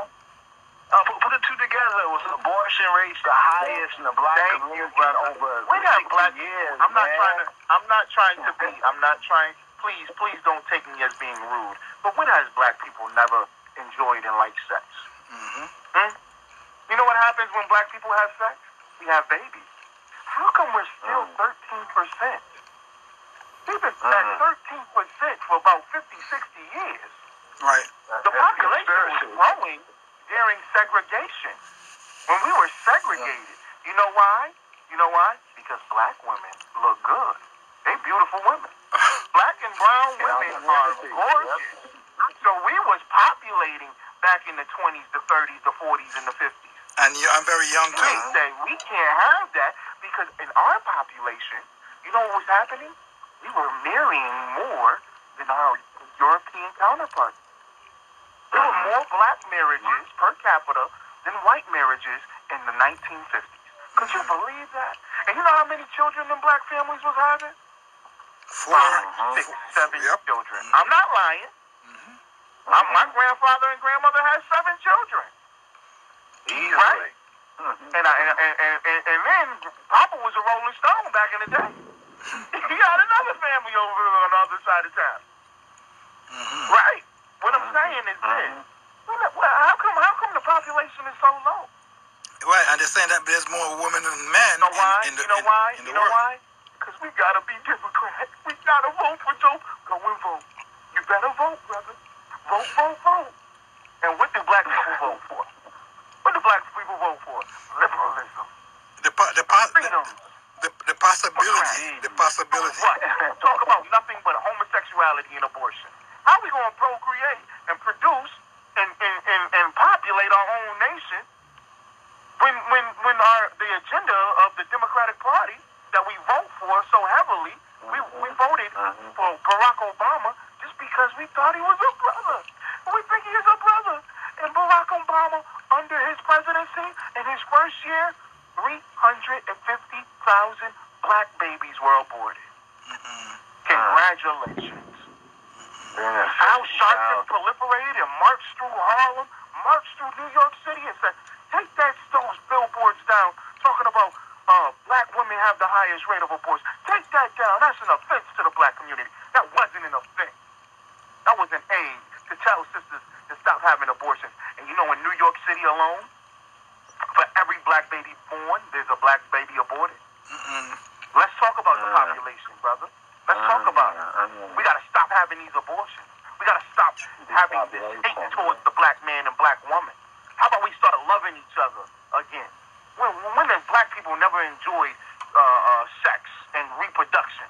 Uh, put, put the two together. It was abortion rates the highest in the black Thank community brother. over not 60 black. years. I'm not man. trying to. I'm not trying to be. I'm not trying. Please, please don't take me as being rude. But when has black people never enjoyed and liked sex? Mm-hmm. Hmm? You know what happens when black people have sex? We have babies. How come we're still 13 percent? We've been at Mm. 13 percent for about 50, 60 years. Right. The That's population conspiracy. growing during segregation. When we were segregated. You know why? You know why? Because black women look good. They beautiful women. Black and brown women are gorgeous. So we was populating back in the 20s, the 30s, the 40s, and the 50s. And you, I'm very young too. They say we can't have that because in our population, you know what was happening? We were marrying more than our European counterparts. More black marriages per capita than white marriages in the 1950s. Could you believe that? And you know how many children in black families was having? Four. Five, uh-huh. six, four- seven Yep. children. Mm-hmm. I'm not lying. Mm-hmm. My, my grandfather and grandmother had seven children. Easily. Right. Mhm. And, I, and, and, and, and then Papa was a Rolling Stone back in the day. he had another family over on the other side side of town. Mm-hmm. Right. What I'm saying is this. Well, How come? How come the population is so low? Right, and they're saying that there's more women than men You know why? in, in the you know why? in the you know world. why? Because we gotta be Democrat. We gotta vote for Joe. Go and vote. You better vote, brother. Vote, vote, vote. And what do black people vote for? What do black people vote for? Liberalism. The, po- the, po- Freedom. the, the, the possibility, the possibility. What? Talk about nothing but homosexuality and abortion. How are we gonna procreate and produce and, and, and, and populate our own nation when when when our the agenda of the Democratic Party that we vote for so heavily, we, we uh-huh. voted uh-huh. for Barack Obama just because we thought he was a brother. We think he is a brother. And Barack Obama, under his presidency, in his first year, 350,000 black babies were aborted. Mm-hmm. Congratulations. Al Sharpton proliferated and marched through Harlem, marched through New York City and said, take that those billboards down talking about uh, black women have the highest rate of abortion. Take that down. That's an offense to the black community. That wasn't an offense. That was an aid to tell sisters to stop having abortions. And you know, in New York City alone, for every black baby born, there's a black baby aborted. Let's talk about the population, brother. Let's talk about it. We got to stop having these abortions. We got to stop having this hate towards the black man and black woman. How about we start loving each other again? When, when has black people never enjoyed uh, uh, sex and reproduction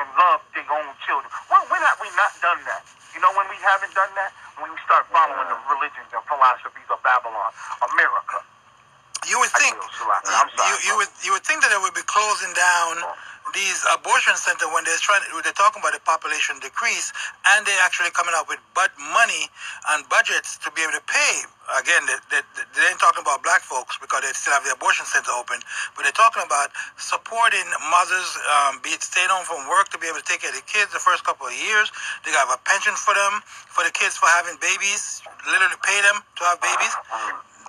and love their own children? When, when have we not done that? You know when we haven't done that? When we start following the religions and philosophies of Babylon, America. You would think will, Salaki. I'm sorry, you, you would you would think that it would be closing down these abortion centers when they're trying they're talking about the population decrease and they're actually coming up with but money and budgets to be able to pay. Again, they, they, they ain't talking about black folks because they still have the abortion center open, but they're talking about supporting mothers, um, be it staying home from work to be able to take care of the kids the first couple of years. They have a pension for them, for the kids for having babies, literally pay them to have babies.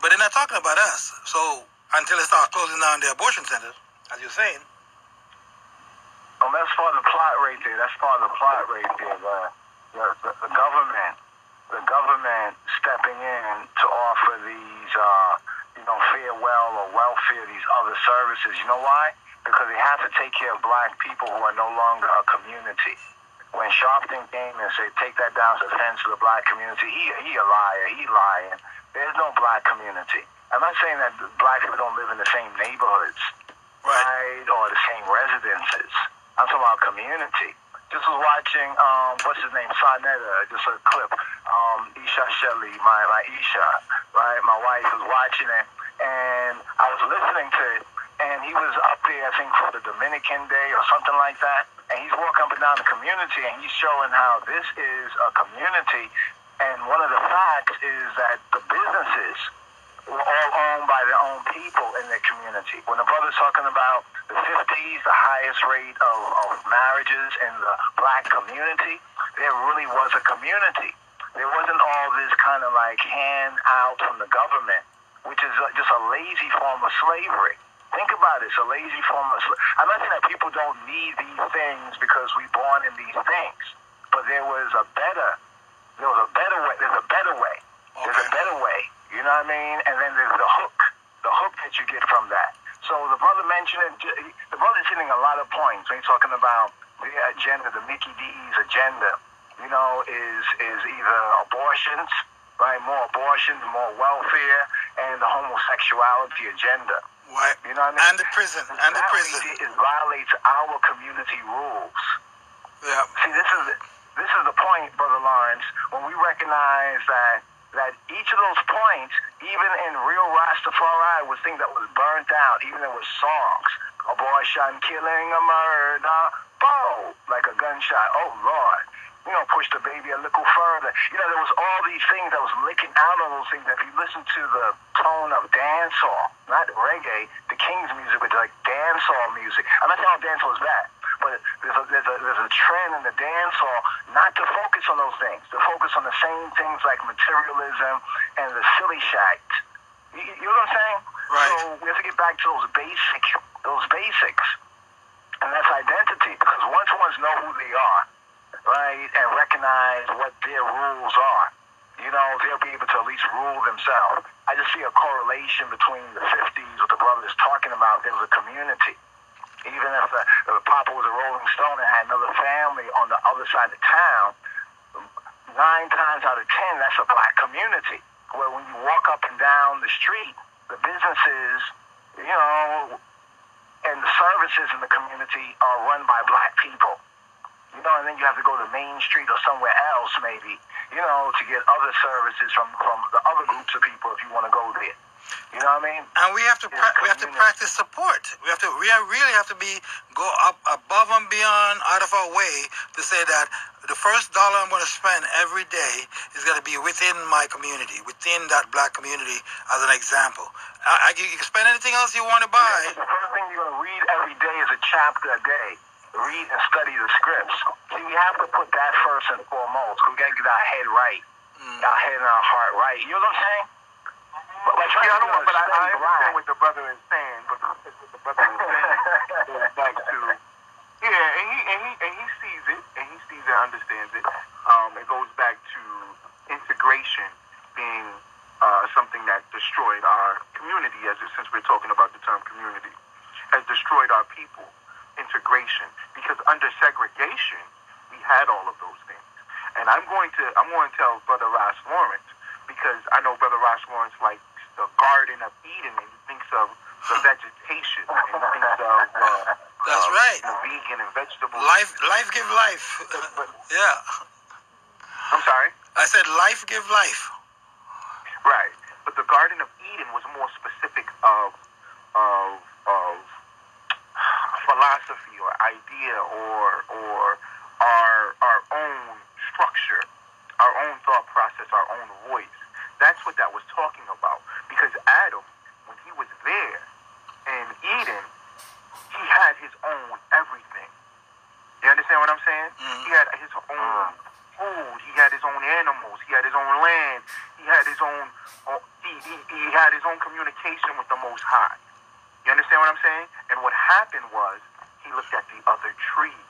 But they're not talking about us. So until they start closing down the abortion centers, as you're saying, Um, that's part of the plot right there. That's part of the plot right there. The, the, the, government, the government stepping in to offer these, uh, you know, farewell or welfare, these other services. You know why? Because they have to take care of black people who are no longer a community. When Sharpton came and said, take that down as offense to the black community, he, he a liar, he lying. There's no black community. I'm not saying that black people don't live in the same neighborhoods right? right, or the same residences. I'm talking about community. Just was watching, um, what's his name, Sonetta, just a clip. Um, Isha Shelley, my, my Isha, right? My wife was watching it, and I was listening to it, and he was up there, I think, for the Dominican Day or something like that, and he's walking up and down the community, and he's showing how this is a community, and one of the facts is that the businesses were all owned by their own people in their community. When the brother's talking about the 50s, the highest rate of, of marriages in the black community, there really was a community. There wasn't all this kind of like hand out from the government, which is just a lazy form of slavery. Think about it. It's a lazy form of slavery. I'm not saying that people don't need these things because we born in these things, but there was a better, there was a better way. There's a better way. There's a better way. You know what I mean? And then there's the hook, the hook that you get from that. So the brother mentioned it. The brother's hitting a lot of points when he's talking about the agenda, the Mickey D's agenda. You know, is is either abortions, right? More abortions, more welfare, and the homosexuality agenda. Right. You know what I mean? And the prison, and the prison. It violates our community rules. Yeah. See, this is this is the point, Brother Lawrence, when we recognize that that each of those points, even in real Rastafari, was things that was burnt out, even there was songs. Abortion, killing, a murder, bow, like a gunshot. Oh Lord. You know, push the baby a little further. You know, there was all these things that was licking out on those things. If you listen to the tone of dancehall, not reggae, the King's music, but like dancehall music. I'm not saying dancehall is bad, but there's a, there's a there's a trend in the dancehall not to focus on those things, to focus on the same things like materialism and the silly shite. You, you know what I'm saying? Right. So we have to get back to those basic, those basics, and that's identity. Because once ones know who they are, right, and recognize what their rules are. You know, they'll be able to at least rule themselves. I just see a correlation between the 50s, what the brother is talking about. There was a community. Even if the, if Papa was a Rolling Stone and had another family on the other side of town, nine times out of ten, that's a black community. Where when you walk up and down the street, the businesses, you know, and the services in the community are run by black people. You know, and then you have to go to Main Street or somewhere else, maybe, you know, to get other services from, from the other groups of people if you want to go there. You know what I mean? And we have to pra- we have to practice support. We have to we really have to be go up above and beyond out of our way to say that the first dollar I'm going to spend every day is going to be within my community, within that black community, as an example. I, I, you can spend anything else you want to buy. The first thing you're going to read every day is a chapter a day. Read and study the scripts. See, we have to put that first and foremost. We got to get our head right, Mm. our head and our heart right. You know what I'm saying? But, like, Yeah, I don't, to but I, I understand what the brother is saying. But what the brother is saying goes back to yeah, and he and he and he sees it, and he sees it, and understands it. Um, it goes back to integration being uh, something that destroyed our community, as it, since we're talking about the term community, has destroyed our people. Integration, because under segregation, we had all of those things. And I'm going to I'm going to tell Brother Ras Lawrence because I know Brother Ras Lawrence likes the Garden of Eden and he thinks of the vegetation and he thinks of uh, That's uh, right. the vegan and vegetable. Life life give life. yeah. I'm sorry. I said life give life. Right. But the Garden of Eden was more specific of of of philosophy or idea or or our our own structure, our own thought process, our own voice. That's what that was talking about. Because Adam, when he was there in Eden, he had his own everything. You understand what I'm saying? Mhm. He had his own food. He had his own animals. He had his own land. He had his own. oh, He, he, he had his own communication with the Most High. You understand what I'm saying? And what happened was he looked at the other trees.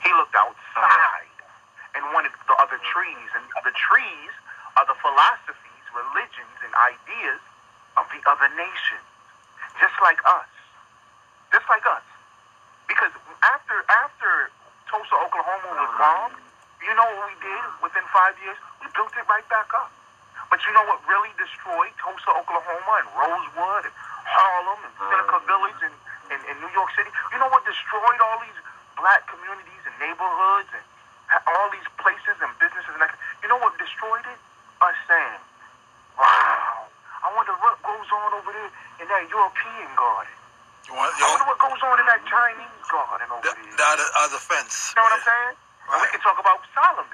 He looked outside and wanted the other trees. And the other trees are the religions, and ideas of the other nations. Just like us. Just like us. Because after after Tulsa, Oklahoma was bombed, you know what we did within five years? We built it right back up. But you know what really destroyed Tulsa, Oklahoma and Rosewood and Harlem and Seneca Village and, and, and New York City? You know what destroyed all these black communities and neighborhoods and all these places and businesses? And that, you know what destroyed it? Us saying, wow, I wonder what goes on over there in that European garden. You want I you wonder want what goes on in that Chinese garden over the, there. the other, fence. You know what I'm saying? And we can talk about Solomon.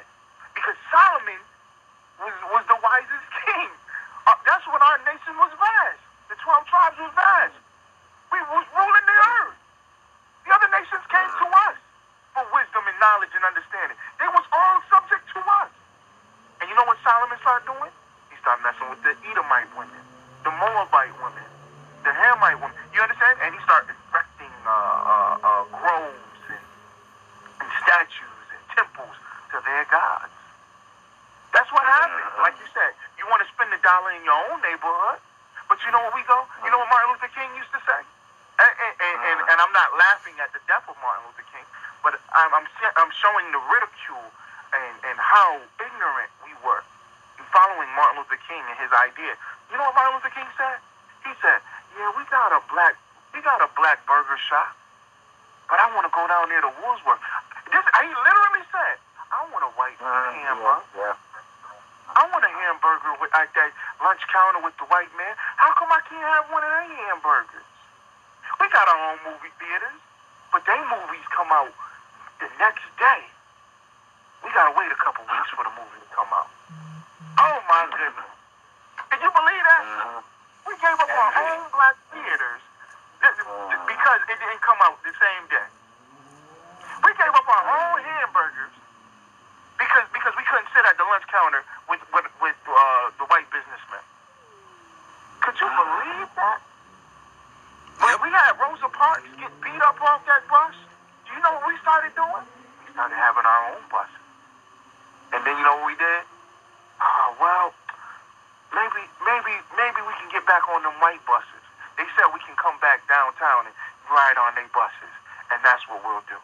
Their buses, and that's what we'll do.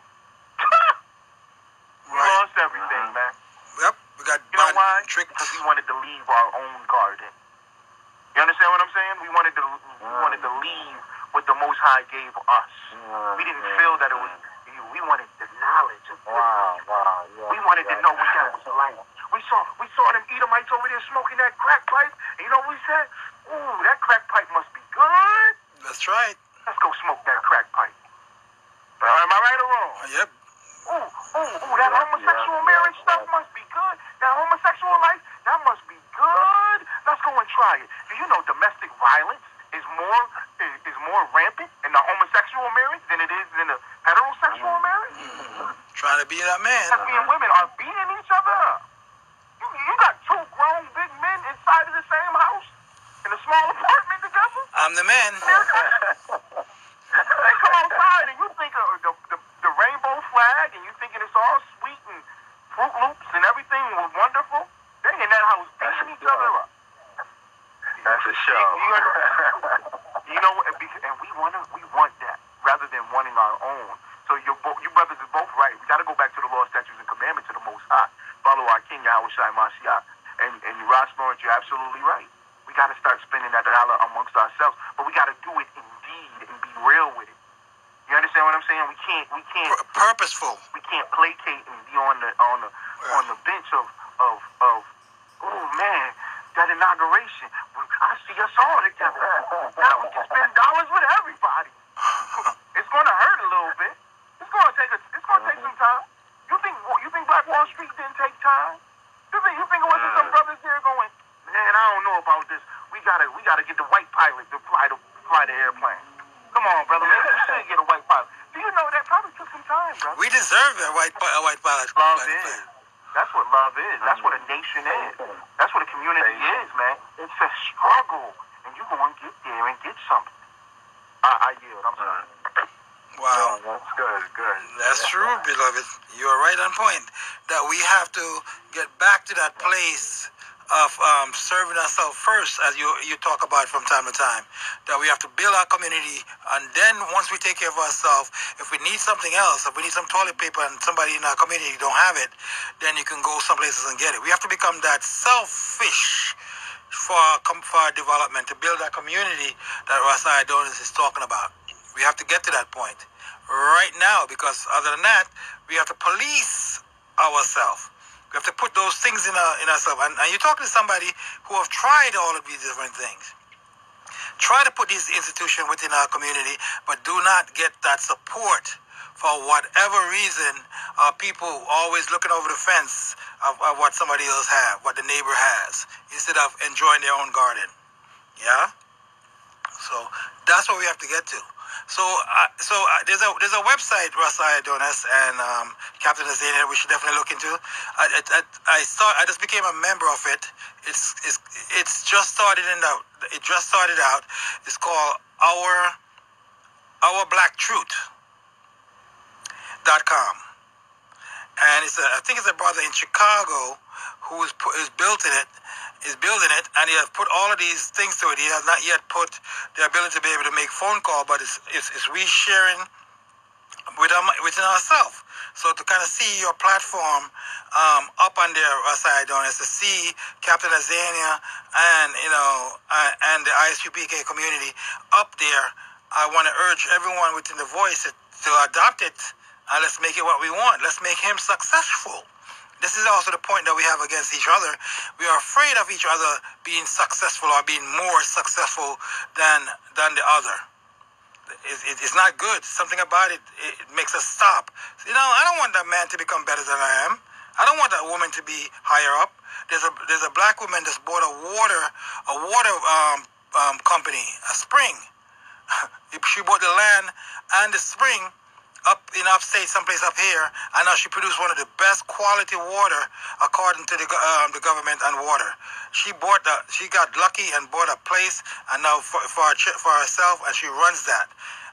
we Right. lost everything, uh-huh. man. Yep. We got You know why? tricked. Because we wanted to leave our own garden. You understand what I'm saying? We wanted to we uh-huh. wanted to leave what the Most High gave us. We didn't uh-huh. feel that it was. We wanted the knowledge of Wow, wow, yeah. we wanted to know what that was like. We saw we saw them Edomites over there smoking that crack pipe. And you know what we said? Ooh, that crack pipe must be good. That's right. Let's go smoke that crack pipe. Uh, am I right or wrong? Yep. Ooh, ooh, ooh, that homosexual yeah, marriage yeah. stuff must be good. That homosexual life, that must be good. Let's go and try it. Do you know domestic violence is more is, is more rampant in the homosexual marriage than it is in the heterosexual marriage? Trying to be that man. Lesbian women are beating each other up. You, you got two grown big men inside of the same house in a small apartment together. I'm the man. They come outside and you think of the, the, the rainbow flag and you thinking it's all sweet and Fruit Loops and everything was wonderful. They in that house beating each other up. That's a show. You, know, and we want we want that rather than wanting our own. So you you brothers are both right. We got to go back to the law, statutes, and commandments of the Most High. Follow our King Yahawashi Mashiach. And and Ras Lawrence, you're absolutely right. We got to start spending that dollar amongst ourselves, but we got to do it indeed and be real with it. You understand what I'm saying? We can't we can't Pur- purposeful. we can't placate and be on the on the on the bench of of of oh man that inauguration. I see us all together. Now we can spend dollars with everybody. It's gonna hurt a little bit. It's gonna take a, it's gonna take some time. You think you think Black Wall Street didn't take time? You think you think it wasn't some brothers there going, man, I don't know about this. We gotta we gotta get the white pilot to fly the fly the airplane. Come on, brother. Maybe we should get a white pilot. Do you know that probably took some time, brother? We deserve a white a white pilot. Love pilot is. plane. That's what love is. That's what a nation is. That's what a community is, man. It's a struggle, and you go and get there and get something. I, I yield. I'm sorry. Wow. that's good, good. That's true, beloved. You are right on point. That we have to get back to that place of um, serving ourselves first, as you you talk about from time to time. That we have to build our community, and then once we take care of ourselves, if we need something else, if we need some toilet paper and somebody in our community don't have it, then you can go some places and get it. We have to become that selfish for for development to build that community that Rasai Adonis is talking about. We have to get to that point right now because other than that, we have to police ourselves. We have to put those things in our in ourselves. And, and you're talking to somebody who have tried all of these different things. Try to put these institutions within our community, but do not get that support for whatever reason. Uh, people always looking over the fence of, of what somebody else have, what the neighbor has, instead of enjoying their own garden. Yeah. So that's what we have to get to. So, uh, so uh, there's a there's a website, Rasai Adonis and um, Captain Azania, we should definitely look into. I, I, I start I just became a member of it. It's it's it's just started in out. It just started out. It's called our our Black Truth com, and it's a I think it's a brother in Chicago who is pu- is built in it is building it, and he has put all of these things to it. He has not yet put the ability to be able to make phone call, but it's it's, it's we sharing with our, within ourselves. So to kind of see your platform um, up on there, aside on is to see Captain Azania and you know uh, and the ISUPK community up there. I want to urge everyone within the voice to adopt it and let's make it what we want. Let's make him successful. This is also the point that we have against each other. We are afraid of each other being successful or being more successful than than the other. It, it, it's not good. Something about it, it makes us stop. You know, I don't want that man to become better than I am. I don't want that woman to be higher up. There's a there's a black woman that's bought a water a water um, um, company, a spring. she bought the land and the spring up in upstate, someplace up here. I know she produced one of the best quality water according to the um, the government and water. She bought the, she got lucky and bought a place, and now for for, for herself, and she runs that.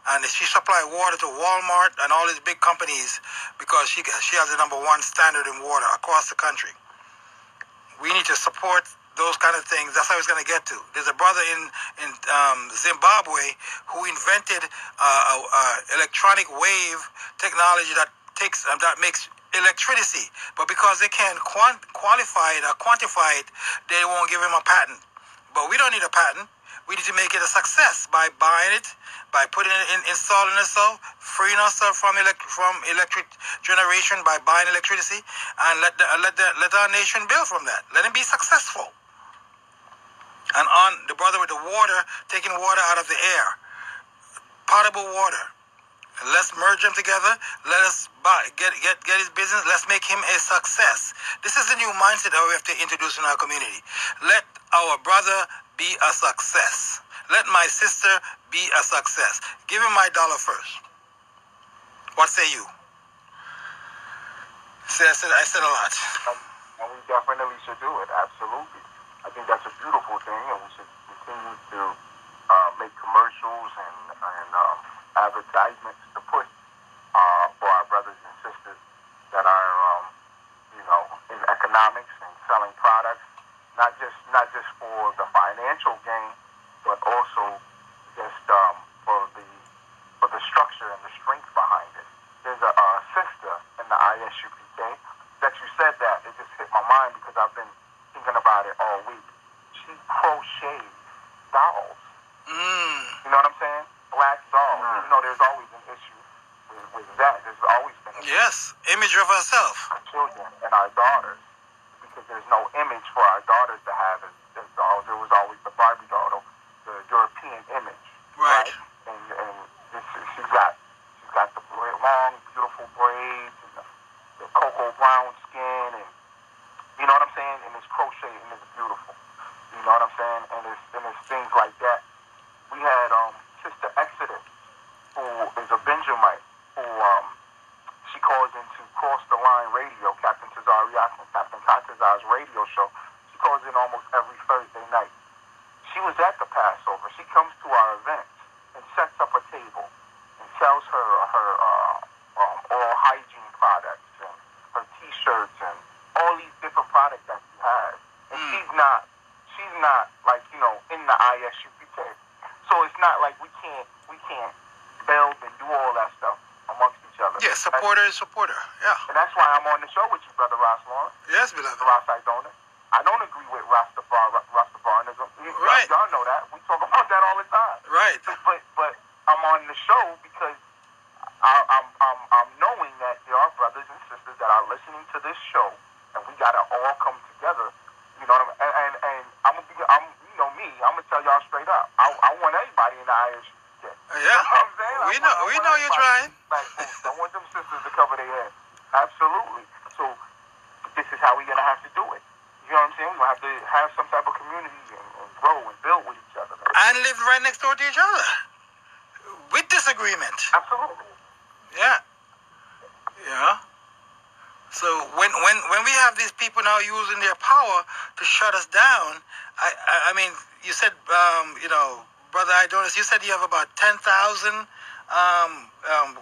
And she supply water to Walmart and all these big companies because she she has the number one standard in water across the country. We need to support those kind of things. That's how I was going to get to. There's a brother in in um, Zimbabwe who invented uh, electronic wave technology that takes uh, that makes electricity, but because they can't quant- qualify it or quantify it, they won't give him a patent. But we don't need a patent. We need to make it a success by buying it, by putting it in, installing ourselves, freeing ourselves from elect- from electric generation by buying electricity, and let the, let the, let our nation build from that. Let it be successful. And on the brother with the water, taking water out of the air, potable water. Let's merge them together. Let us buy, get, get, get his business. Let's make him a success. This is the new mindset that we have to introduce in our community. Let our brother be a success. Let my sister be a success. Give him my dollar first. What say you? See, I said, I said a lot. and, and we definitely should do it. Absolutely, I think that's a beautiful thing, and we should continue to uh, make commercials and and um, advertisements to put uh, for our brothers and sisters that are, um, you know, in economics and selling products, not just not just for the financial gain, but also just um, for the for the structure and the strength behind it. There's a, a sister in the ISUPK that you said that it just hit my mind because I've been thinking about it all week. She crochets dolls. Mm, You know what I'm saying? Black dolls. You know, there's always an issue with, with that. There's always been an yes, image of herself. our children and our daughters because there's no image for our daughters to have as, as dolls. There was always the Barbie doll, the European image. Right. And, and this, she's got she's got the bra- long, beautiful braids and the, the cocoa brown skin and you know what I'm saying? And it's crochet and it's beautiful. You know what I'm saying? And it's and it's things like that. We had um Sister Exodus, who is a Benjamite, who um she calls into Cross the Line Radio, Captain Tazariak and Captain Katazar's radio show. She calls in almost every Thursday night. She was at the Passover. She comes to our events and sets up a table and sells her her uh, um, oral hygiene products and her T-shirts and all these different products that she has. And Mm. she's not she's not like you know in the ISUPK. So it's not like we can't we can't build and do all that stuff amongst each other. Yeah, supporter is supporter. Yeah. And that's why I'm on the show with you, brother Ras Lawrence. Yes, beloved. Ras. I don't agree with Rastafari, Rastafarianism. You- Right. Y'all know that. We talk about that all the time. Right. But but I'm on the show because I, I'm I'm I'm knowing that there are brothers and sisters that are listening to this show, and we gotta all come together. You know what I mean? And and, and I'm gonna be I'm you know me. I'm gonna tell y'all straight up. I, I want everybody in the Irish. You Yeah. know what I'm saying? I We want- know. I We want know you're everybody. trying. Like, I want them sisters to cover their head. Absolutely. So this is how we're gonna have to do it. You know what I'm saying? We're gonna have to have some type of community and, and grow and build with each other. And live right next door to each other. With disagreement. Absolutely. Yeah. Yeah. So when when when we have these people now using their power to shut us down, I I, I mean, you said um, you know, brother Idonis, you said you have about ten thousand um, um,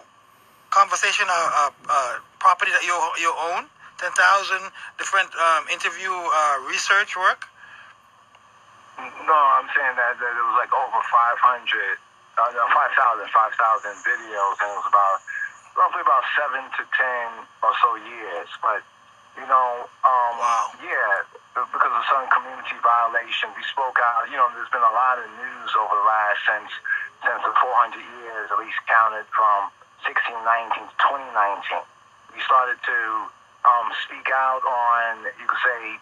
conversation uh, uh, uh, property that you you own, ten thousand different um, interview uh, research work. No, I'm saying that, that it was like over 500, uh, no, 5,000, 5,000 videos, and it was about roughly about seven to ten or so years. But you know, um, Wow. yeah, because of some community violation, we spoke out. You know, there's been a lot of news over the last since since the 400 years, at least counted from 1619 to 2019. We started to um, speak out on, you could say,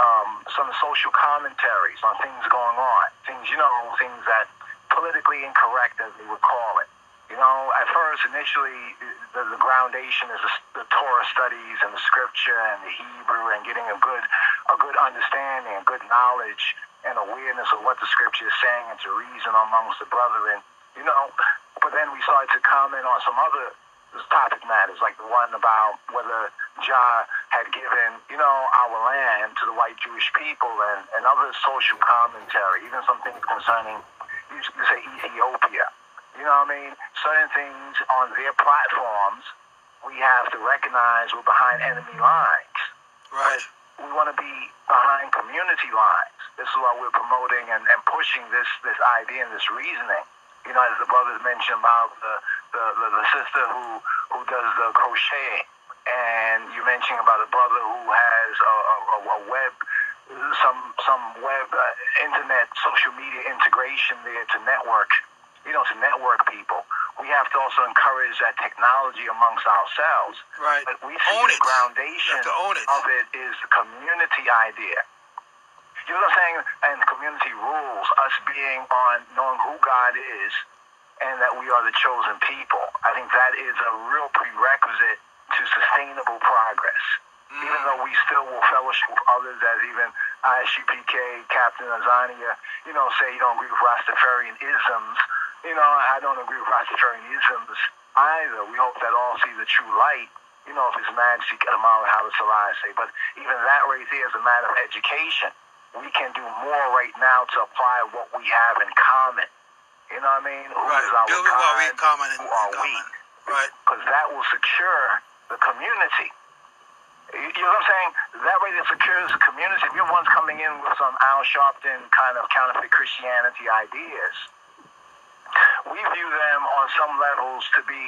um, some social commentaries on things going on, things you know, things that politically incorrect, as they would call it. You know, at first, initially, the, the groundation is the, the Torah studies and the scripture and the Hebrew and getting a good, a good understanding, a good knowledge and awareness of what the scripture is saying and to reason amongst the brethren. You know, but then we started to comment on some other topic matters, like the one about whether Jah had given, you know, our land to the white Jewish people and, and other social commentary, even some things concerning, you say, Ethiopia. You know what I mean? Certain things on their platforms we have to recognize we're behind enemy lines. Right. we want to be behind community lines. This is why we're promoting and, and pushing this this idea and this reasoning. You know, as the brothers mentioned about the the, the, the sister who who does the crocheting, and you mentioned about a brother who has a, a, a web some some web uh, internet social media integration there to network you know to network people we have to also encourage that technology amongst ourselves Right. but we see Own the it. own it. of it is the community idea you know what I'm saying and community rules us being on knowing who God is and that we are the chosen people I think that is a real prerequisite to sustainable progress mm. even though we still will fellowship with others as even ISUPK, Captain Azania, you know, say you don't agree with Rastafarian isms. You know, I don't agree with Rastafarian isms either. We hope that all see the true light. You know, if it's Majesty Kamal Haile Selassie. But even that right there is a matter of education. We can do more right now to apply what we have in common. You know what I mean? Who Right. is our with what we in common in, Who in are we? common. Right. because that will secure the community. You you know what I'm saying? That way it secures the community. If you're one's coming in with some Al Sharpton kind of counterfeit Christianity ideas, we view them on some levels to be,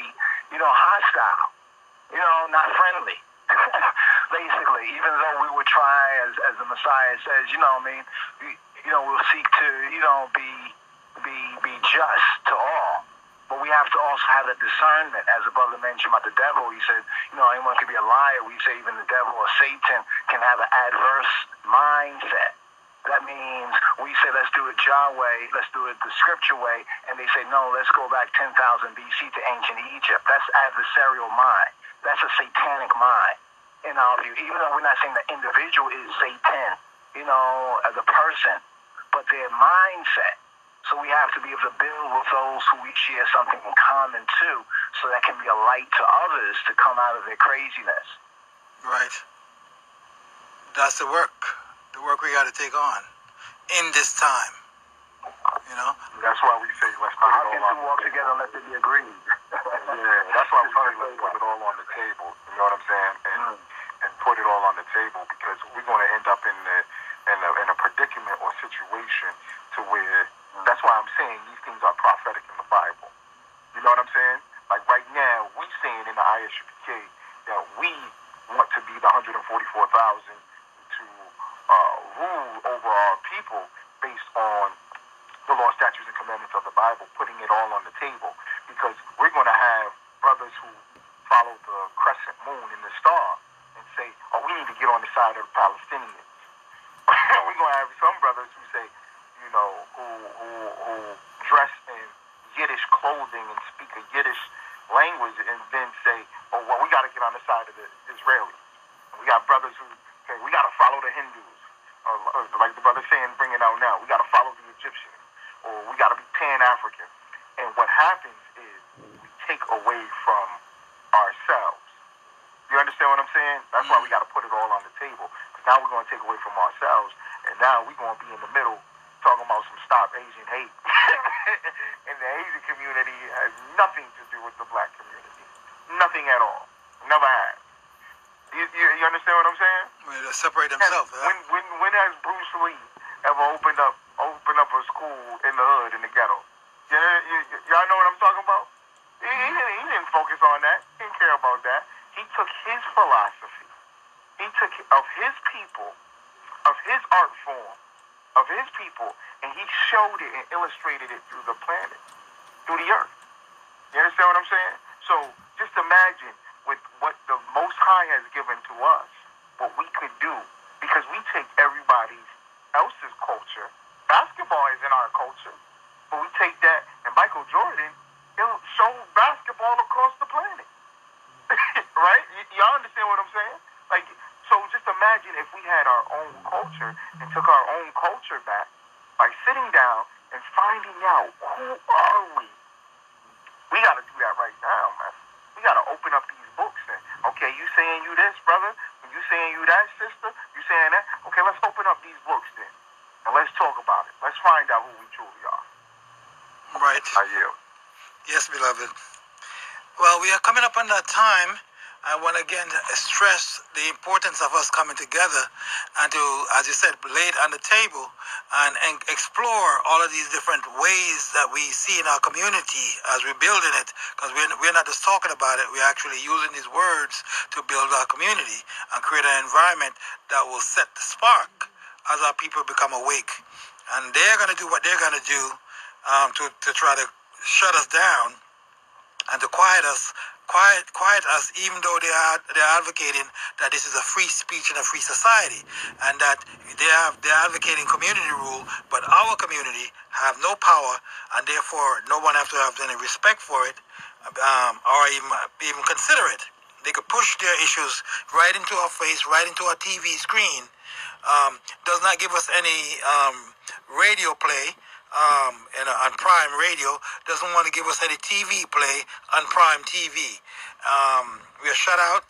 you know, hostile, you know, not friendly. Basically, even though we would try, as, as the Messiah says, you know, what I mean, we, you know, we'll seek to, you know, be be be just to all. But we have to also have the discernment, as the brother mentioned about the devil. He said, you know, anyone can be a liar. We say even the devil or Satan can have an adverse mindset. That means we say, let's do it Jah way, let's do it the scripture way, and they say, no, let's go back 10,000 BC to ancient Egypt. That's adversarial mind. That's a satanic mind, in our view. Even though we're not saying the individual is Satan, you know, as a person, but their mindset. So we have to be able to build with those who we share something in common too, so that can be a light to others to come out of their craziness. Right. That's the work. The work we got to take on in this time. You know. That's why we say let's put How it can all two on walk the together unless they be agreed? Yeah, that's why we say let's put it all on the table. You know what I'm saying? And hmm. and put it all on the table because we're going to end up in the in a, in a predicament or situation to where that's why I'm saying these things are prophetic in the Bible. You know what I'm saying? Like right now, we saying in the ISUPK that we want to be the 144,000 to uh, rule over our people based on the law, statutes, and commandments of the Bible, putting it all on the table. Because we're going to have brothers who follow the crescent moon and the star and say, oh, we need to get on the side of the Palestinians. we're going to have some brothers who say, you know, who, who, who dress in Yiddish clothing and speak a Yiddish language and then say, oh, well, we got to get on the side of the Israelis. We got brothers who say, we got to follow the Hindus. Or, or like the brother saying, bring it out now. We got to follow the Egyptians. Or we got to be Pan-African. And what happens is we take away from ourselves. You understand what I'm saying? That's why we got to put it all on the table. Because now we're going to take away from ourselves. And now we're going to be in the middle talking about some stop Asian hate. the Asian community has nothing to do with the black community. Nothing at all. Never had. You, you, you understand what I'm saying? Gotta separate themselves. huh? When, when, when has Bruce Lee ever opened up opened up a school in the hood, in the ghetto? You, you, y'all know what I'm talking about? He, he, didn't, he didn't focus on that. He didn't care about that. He took his philosophy. He took of his people, of his art form, of his people, and he showed it and illustrated it through the planet, through the earth. You understand what I'm saying? So just imagine with what the Most High has given to us, what we could do, because we take everybody else's culture. Basketball is in our culture, but we take that, and Michael Jordan, he'll show basketball across the planet. right? Y- y'all understand what I'm saying? Like, so just imagine if we had our own culture and took our own culture back by sitting down and finding out who are we. We got to do that right now, man. We got to open up these books and okay, you saying you this, brother? You saying you that, sister? You saying that? Okay, let's open up these books then, and let's talk about it. Let's find out who we truly are. Right. I yield. Yes, beloved. Well, we are coming up on that time I want to again stress the importance of us coming together and to, as you said, lay it on the table and, and explore all of these different ways that we see in our community as we're building it. Because we're, we're not just talking about it, we're actually using these words to build our community and create an environment that will set the spark as our people become awake. And they're going to do what they're going to do um, to, to try to shut us down and to quiet us quiet quiet us even though they are they're advocating that this is a free speech and a free society and that they have they're advocating community rule but our community have no power and therefore no one have to have any respect for it um, or even even consider it. They could push their issues right into our face right into our tv screen um, does not give us any um, radio play um, and, on Prime Radio doesn't want to give us any TV play on Prime TV. Um, we are shut out,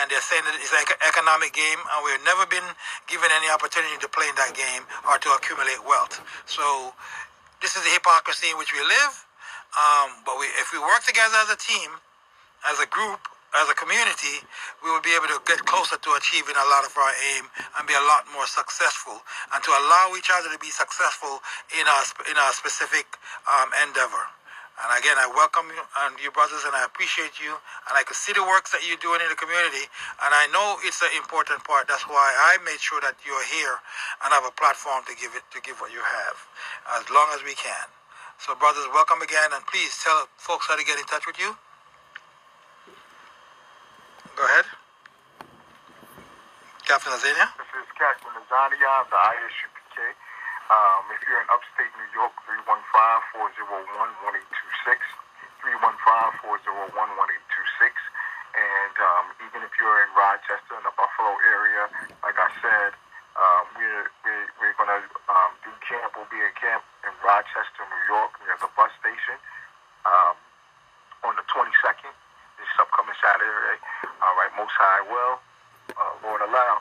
and they're saying that it's an economic game, and we've never been given any opportunity to play in that game or to accumulate wealth. So this is the hypocrisy in which we live. Um, but we, if we work together as a team, as a group, as a community, we will be able to get closer to achieving a lot of our aim and be a lot more successful, and to allow each other to be successful in our in our specific um, endeavor. And again, I welcome you and your brothers, and I appreciate you, and I can see the works that you're doing in the community, and I know it's an important part. That's why I made sure that you're here and have a platform to give it to give what you have, as long as we can. So, brothers, welcome again, and please tell folks how to get in touch with you. Go ahead. Captain Azania. This is Captain Azania of the ISUPK. Um, if you're in upstate New York, 315-401-1826. 315-401-1826. And um, even if you're in Rochester in the Buffalo area, like I said, um, we're, we're, we're going to um, do camp. We'll be at camp in Rochester, New York. Have the bus station um, on the 22nd this upcoming Saturday. All right, Most High will, uh, Lord allow,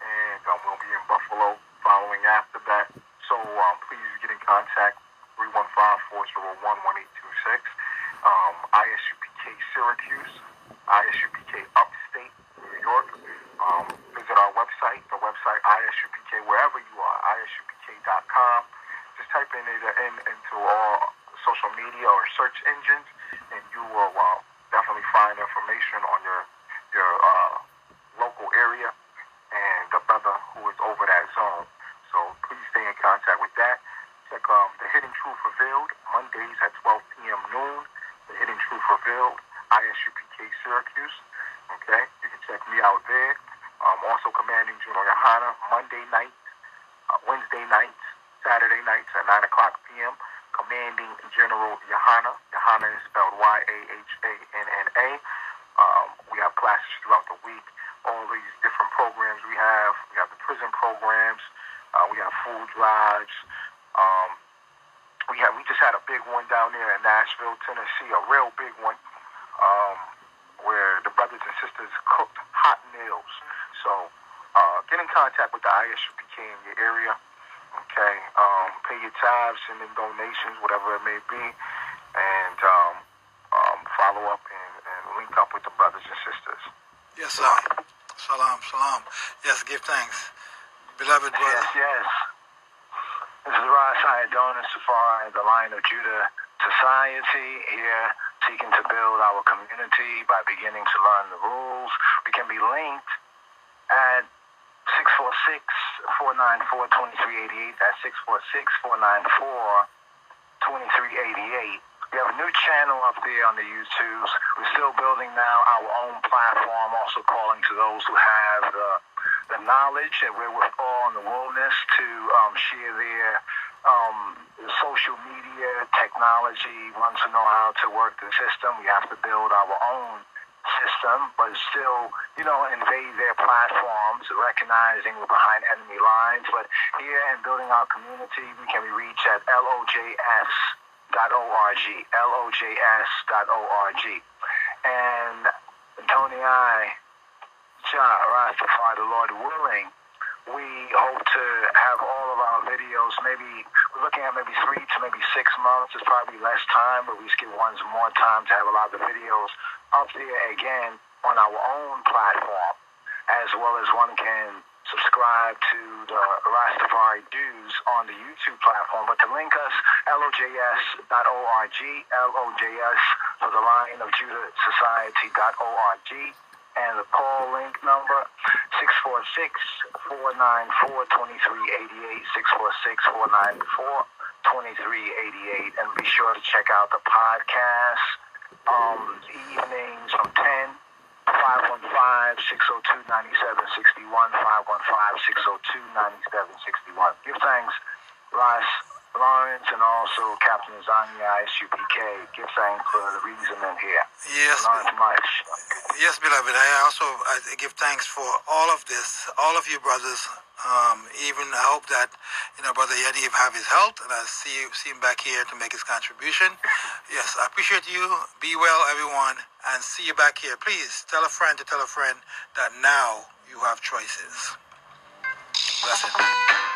and um, we'll be in Buffalo following after that. So um, please get in contact 315-401-1826. Um, ISUPK Syracuse, ISUPK Upstate New York. Um, visit our website, the website ISUPK, wherever you are, ISUPK.com. Just type in in, into all social media or search engines, and you will uh, definitely find information on your your uh, local area and the brother who is over that zone. So please stay in contact with that. Check um, the Hidden Truth Revealed Mondays at 12 p.m. noon. The Hidden Truth Revealed ISUPK Syracuse. Okay, you can check me out there. Um, also commanding Juno Yahanna Monday night, uh, Wednesday night, Saturday nights at 9 o'clock p.m. Commanding General Yahanna. Yahanna is spelled Y-A-H-A-N-N-A. Um, we have classes throughout the week. All these different programs we have. We have the prison programs. Uh, we have food drives. Um, we have we just had a big one down there in Nashville, Tennessee, a real big one, um, where the brothers and sisters cooked hot meals. So uh, get in contact with the ISUPK in your area. Okay, um, pay your tithes and then donations, whatever it may be, and um, um, follow up and, and link up with the brothers and sisters. Yes, sir. Salam, salam. Yes, give thanks. Beloved brother. Yes, yes. This is Ras Adonis Safari, the Lion of Judah Society, here seeking to build our community by beginning to learn the rules. We can be linked at 646-494-2388. That's 646-494-2388. We have a new channel up there on the YouTubes. We're still building now our own platform, also calling to those who have the, the knowledge and we're with all in the wilderness to um, share their um, social media technology. Want to know how to work the system. We have to build our own system, but still, you know, invade their platforms, recognizing we're behind enemy lines. But here in building our community, we can be reached at lojs.org, org, And Tony I, Jah Rastafari, the Lord willing, we hope to have all of our videos, maybe we're looking at maybe three to maybe six months. It's probably less time, but we just give ones more time to have a lot of the videos up there again on our own platform, as well as one can subscribe to the Rastafari Dues on the YouTube platform. But to link us, lojs.org, LOJS for the Lion of Judah Society.org, and the call link number 646-494-2388, 646-494-2388, and be sure to check out the podcast um, 10 515-602-9761, 515-602-9761. Give thanks, Ras Lawrence, and also Captain Azania ISUPK. Give thanks for the reason in here. Yes, Lawrence much. yes, beloved. I also I give thanks for all of this, all of you brothers. Um, even I hope that you know, brother Yaniv have his health, and I see see him back here to make his contribution. Yes, I appreciate you. Be well, everyone, and see you back here. Please tell a friend to tell a friend that now you have choices. Blessed.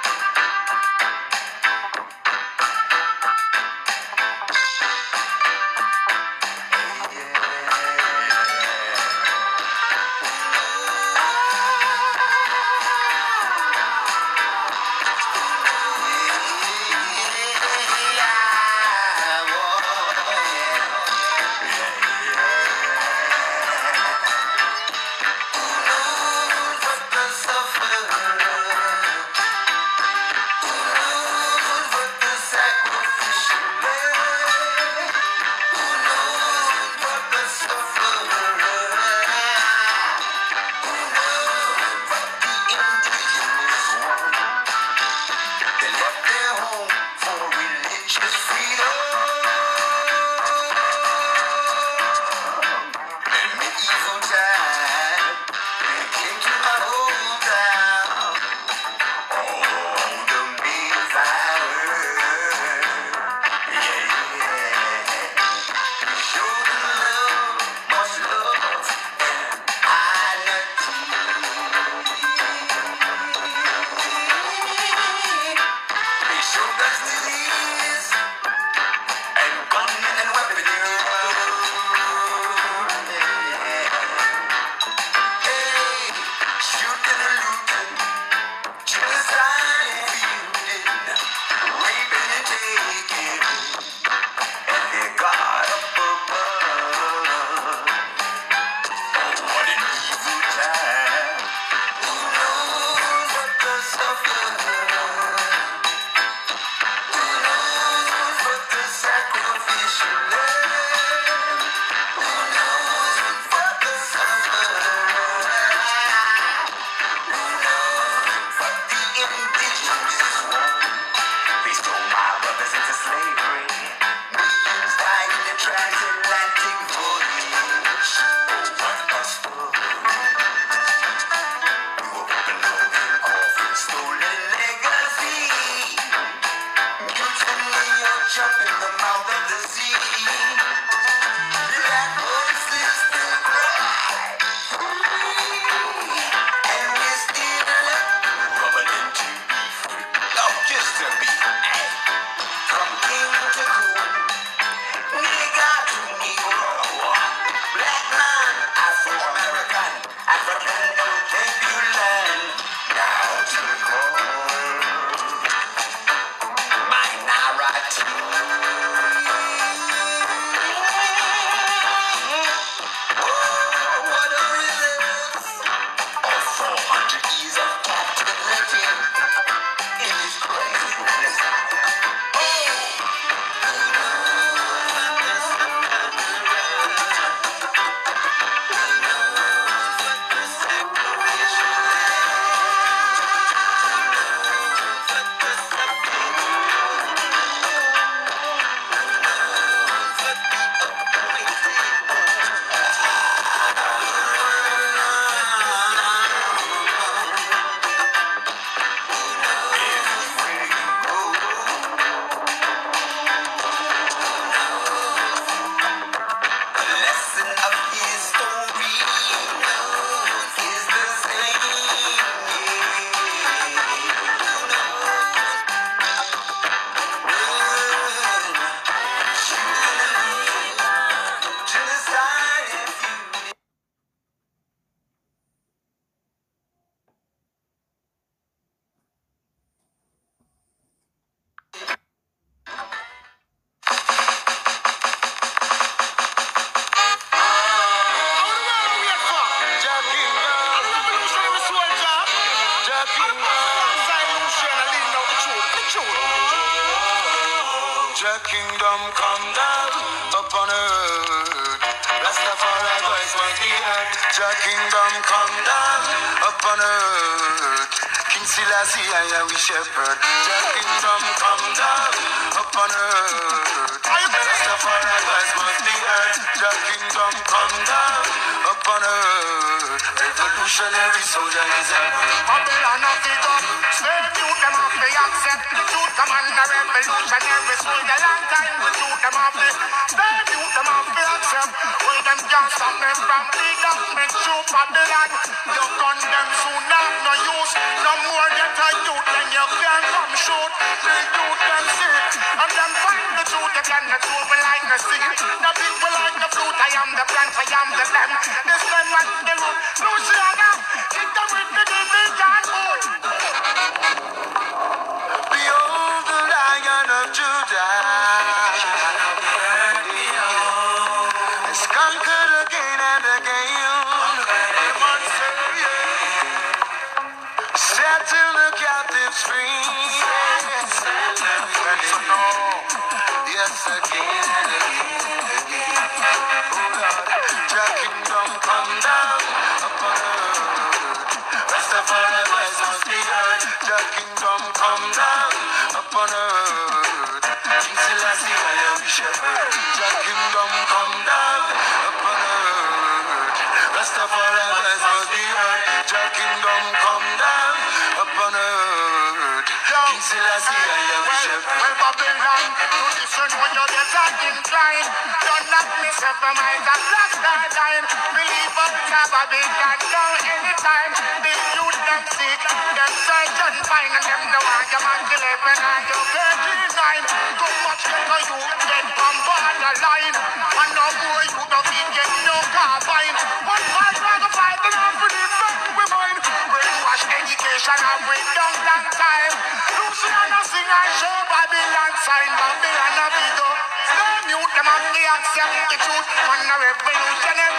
To Babylon now anytime. The youth them sick, them search and find, and them the one kill eleven and you thirty nine. Go watch get a youth get from borderline, and no more you don't fit get no carbine. One fight, one fight, and I'm for the friend we mine. Brainwash education and bring down long time. Luciana sing and show Babylon sign, Babylon a big up. Stay mute them and they accept the truth. Man a revolution every soldier long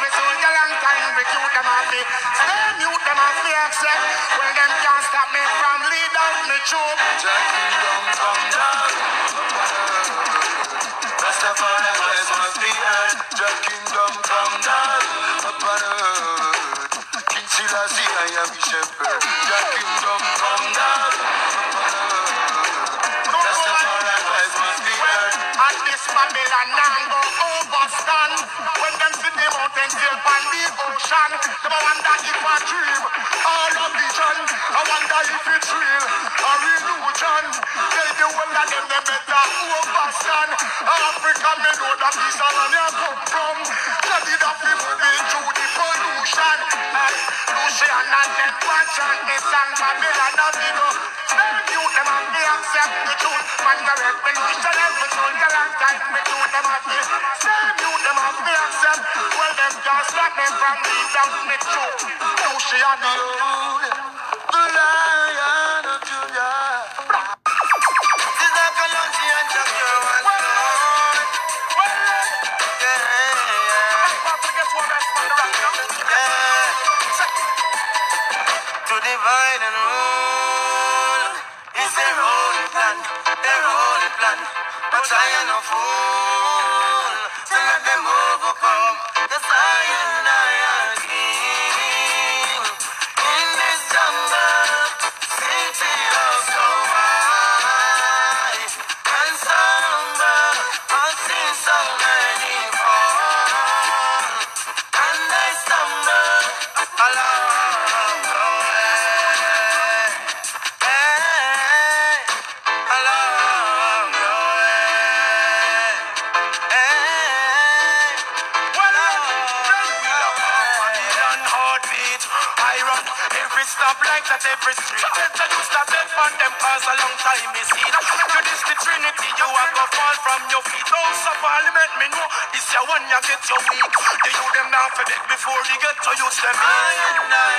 time recruit them and they stay mute them they accept. Well them can't stop me from lead out me troop. Your kingdom come down upon earth. Rastafari voice must be heard. Your kingdom come down upon earth. King Selassie, I am the on the ocean Them a wonder if a dream. Or a vision I wonder if it's real. Or illusion Tell the whole of them they better overstand. Africa me know that this all on here come from. Tell it that we moving through the pollution Lucian and them watch and this and Babylon a up Them you them and they accept the truth. Man the revolution from me down me truth get your weak. The you them now for dead before they get to use them.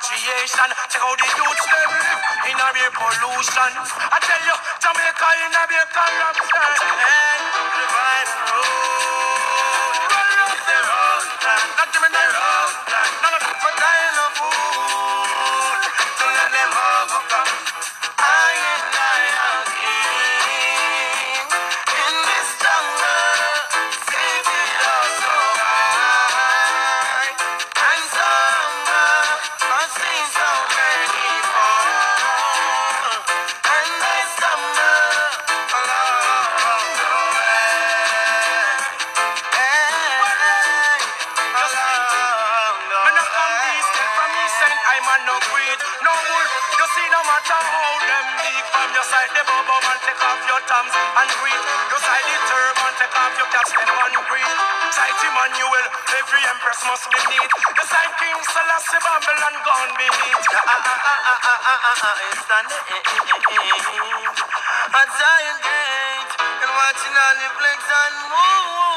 Creation. Take must be neat. The same King Selassie Babylon gone beneath. Ah, ah, ah, ah, ah, ah, ah, ah, ah, it's the name. A giant gate and watching all the flags and moon.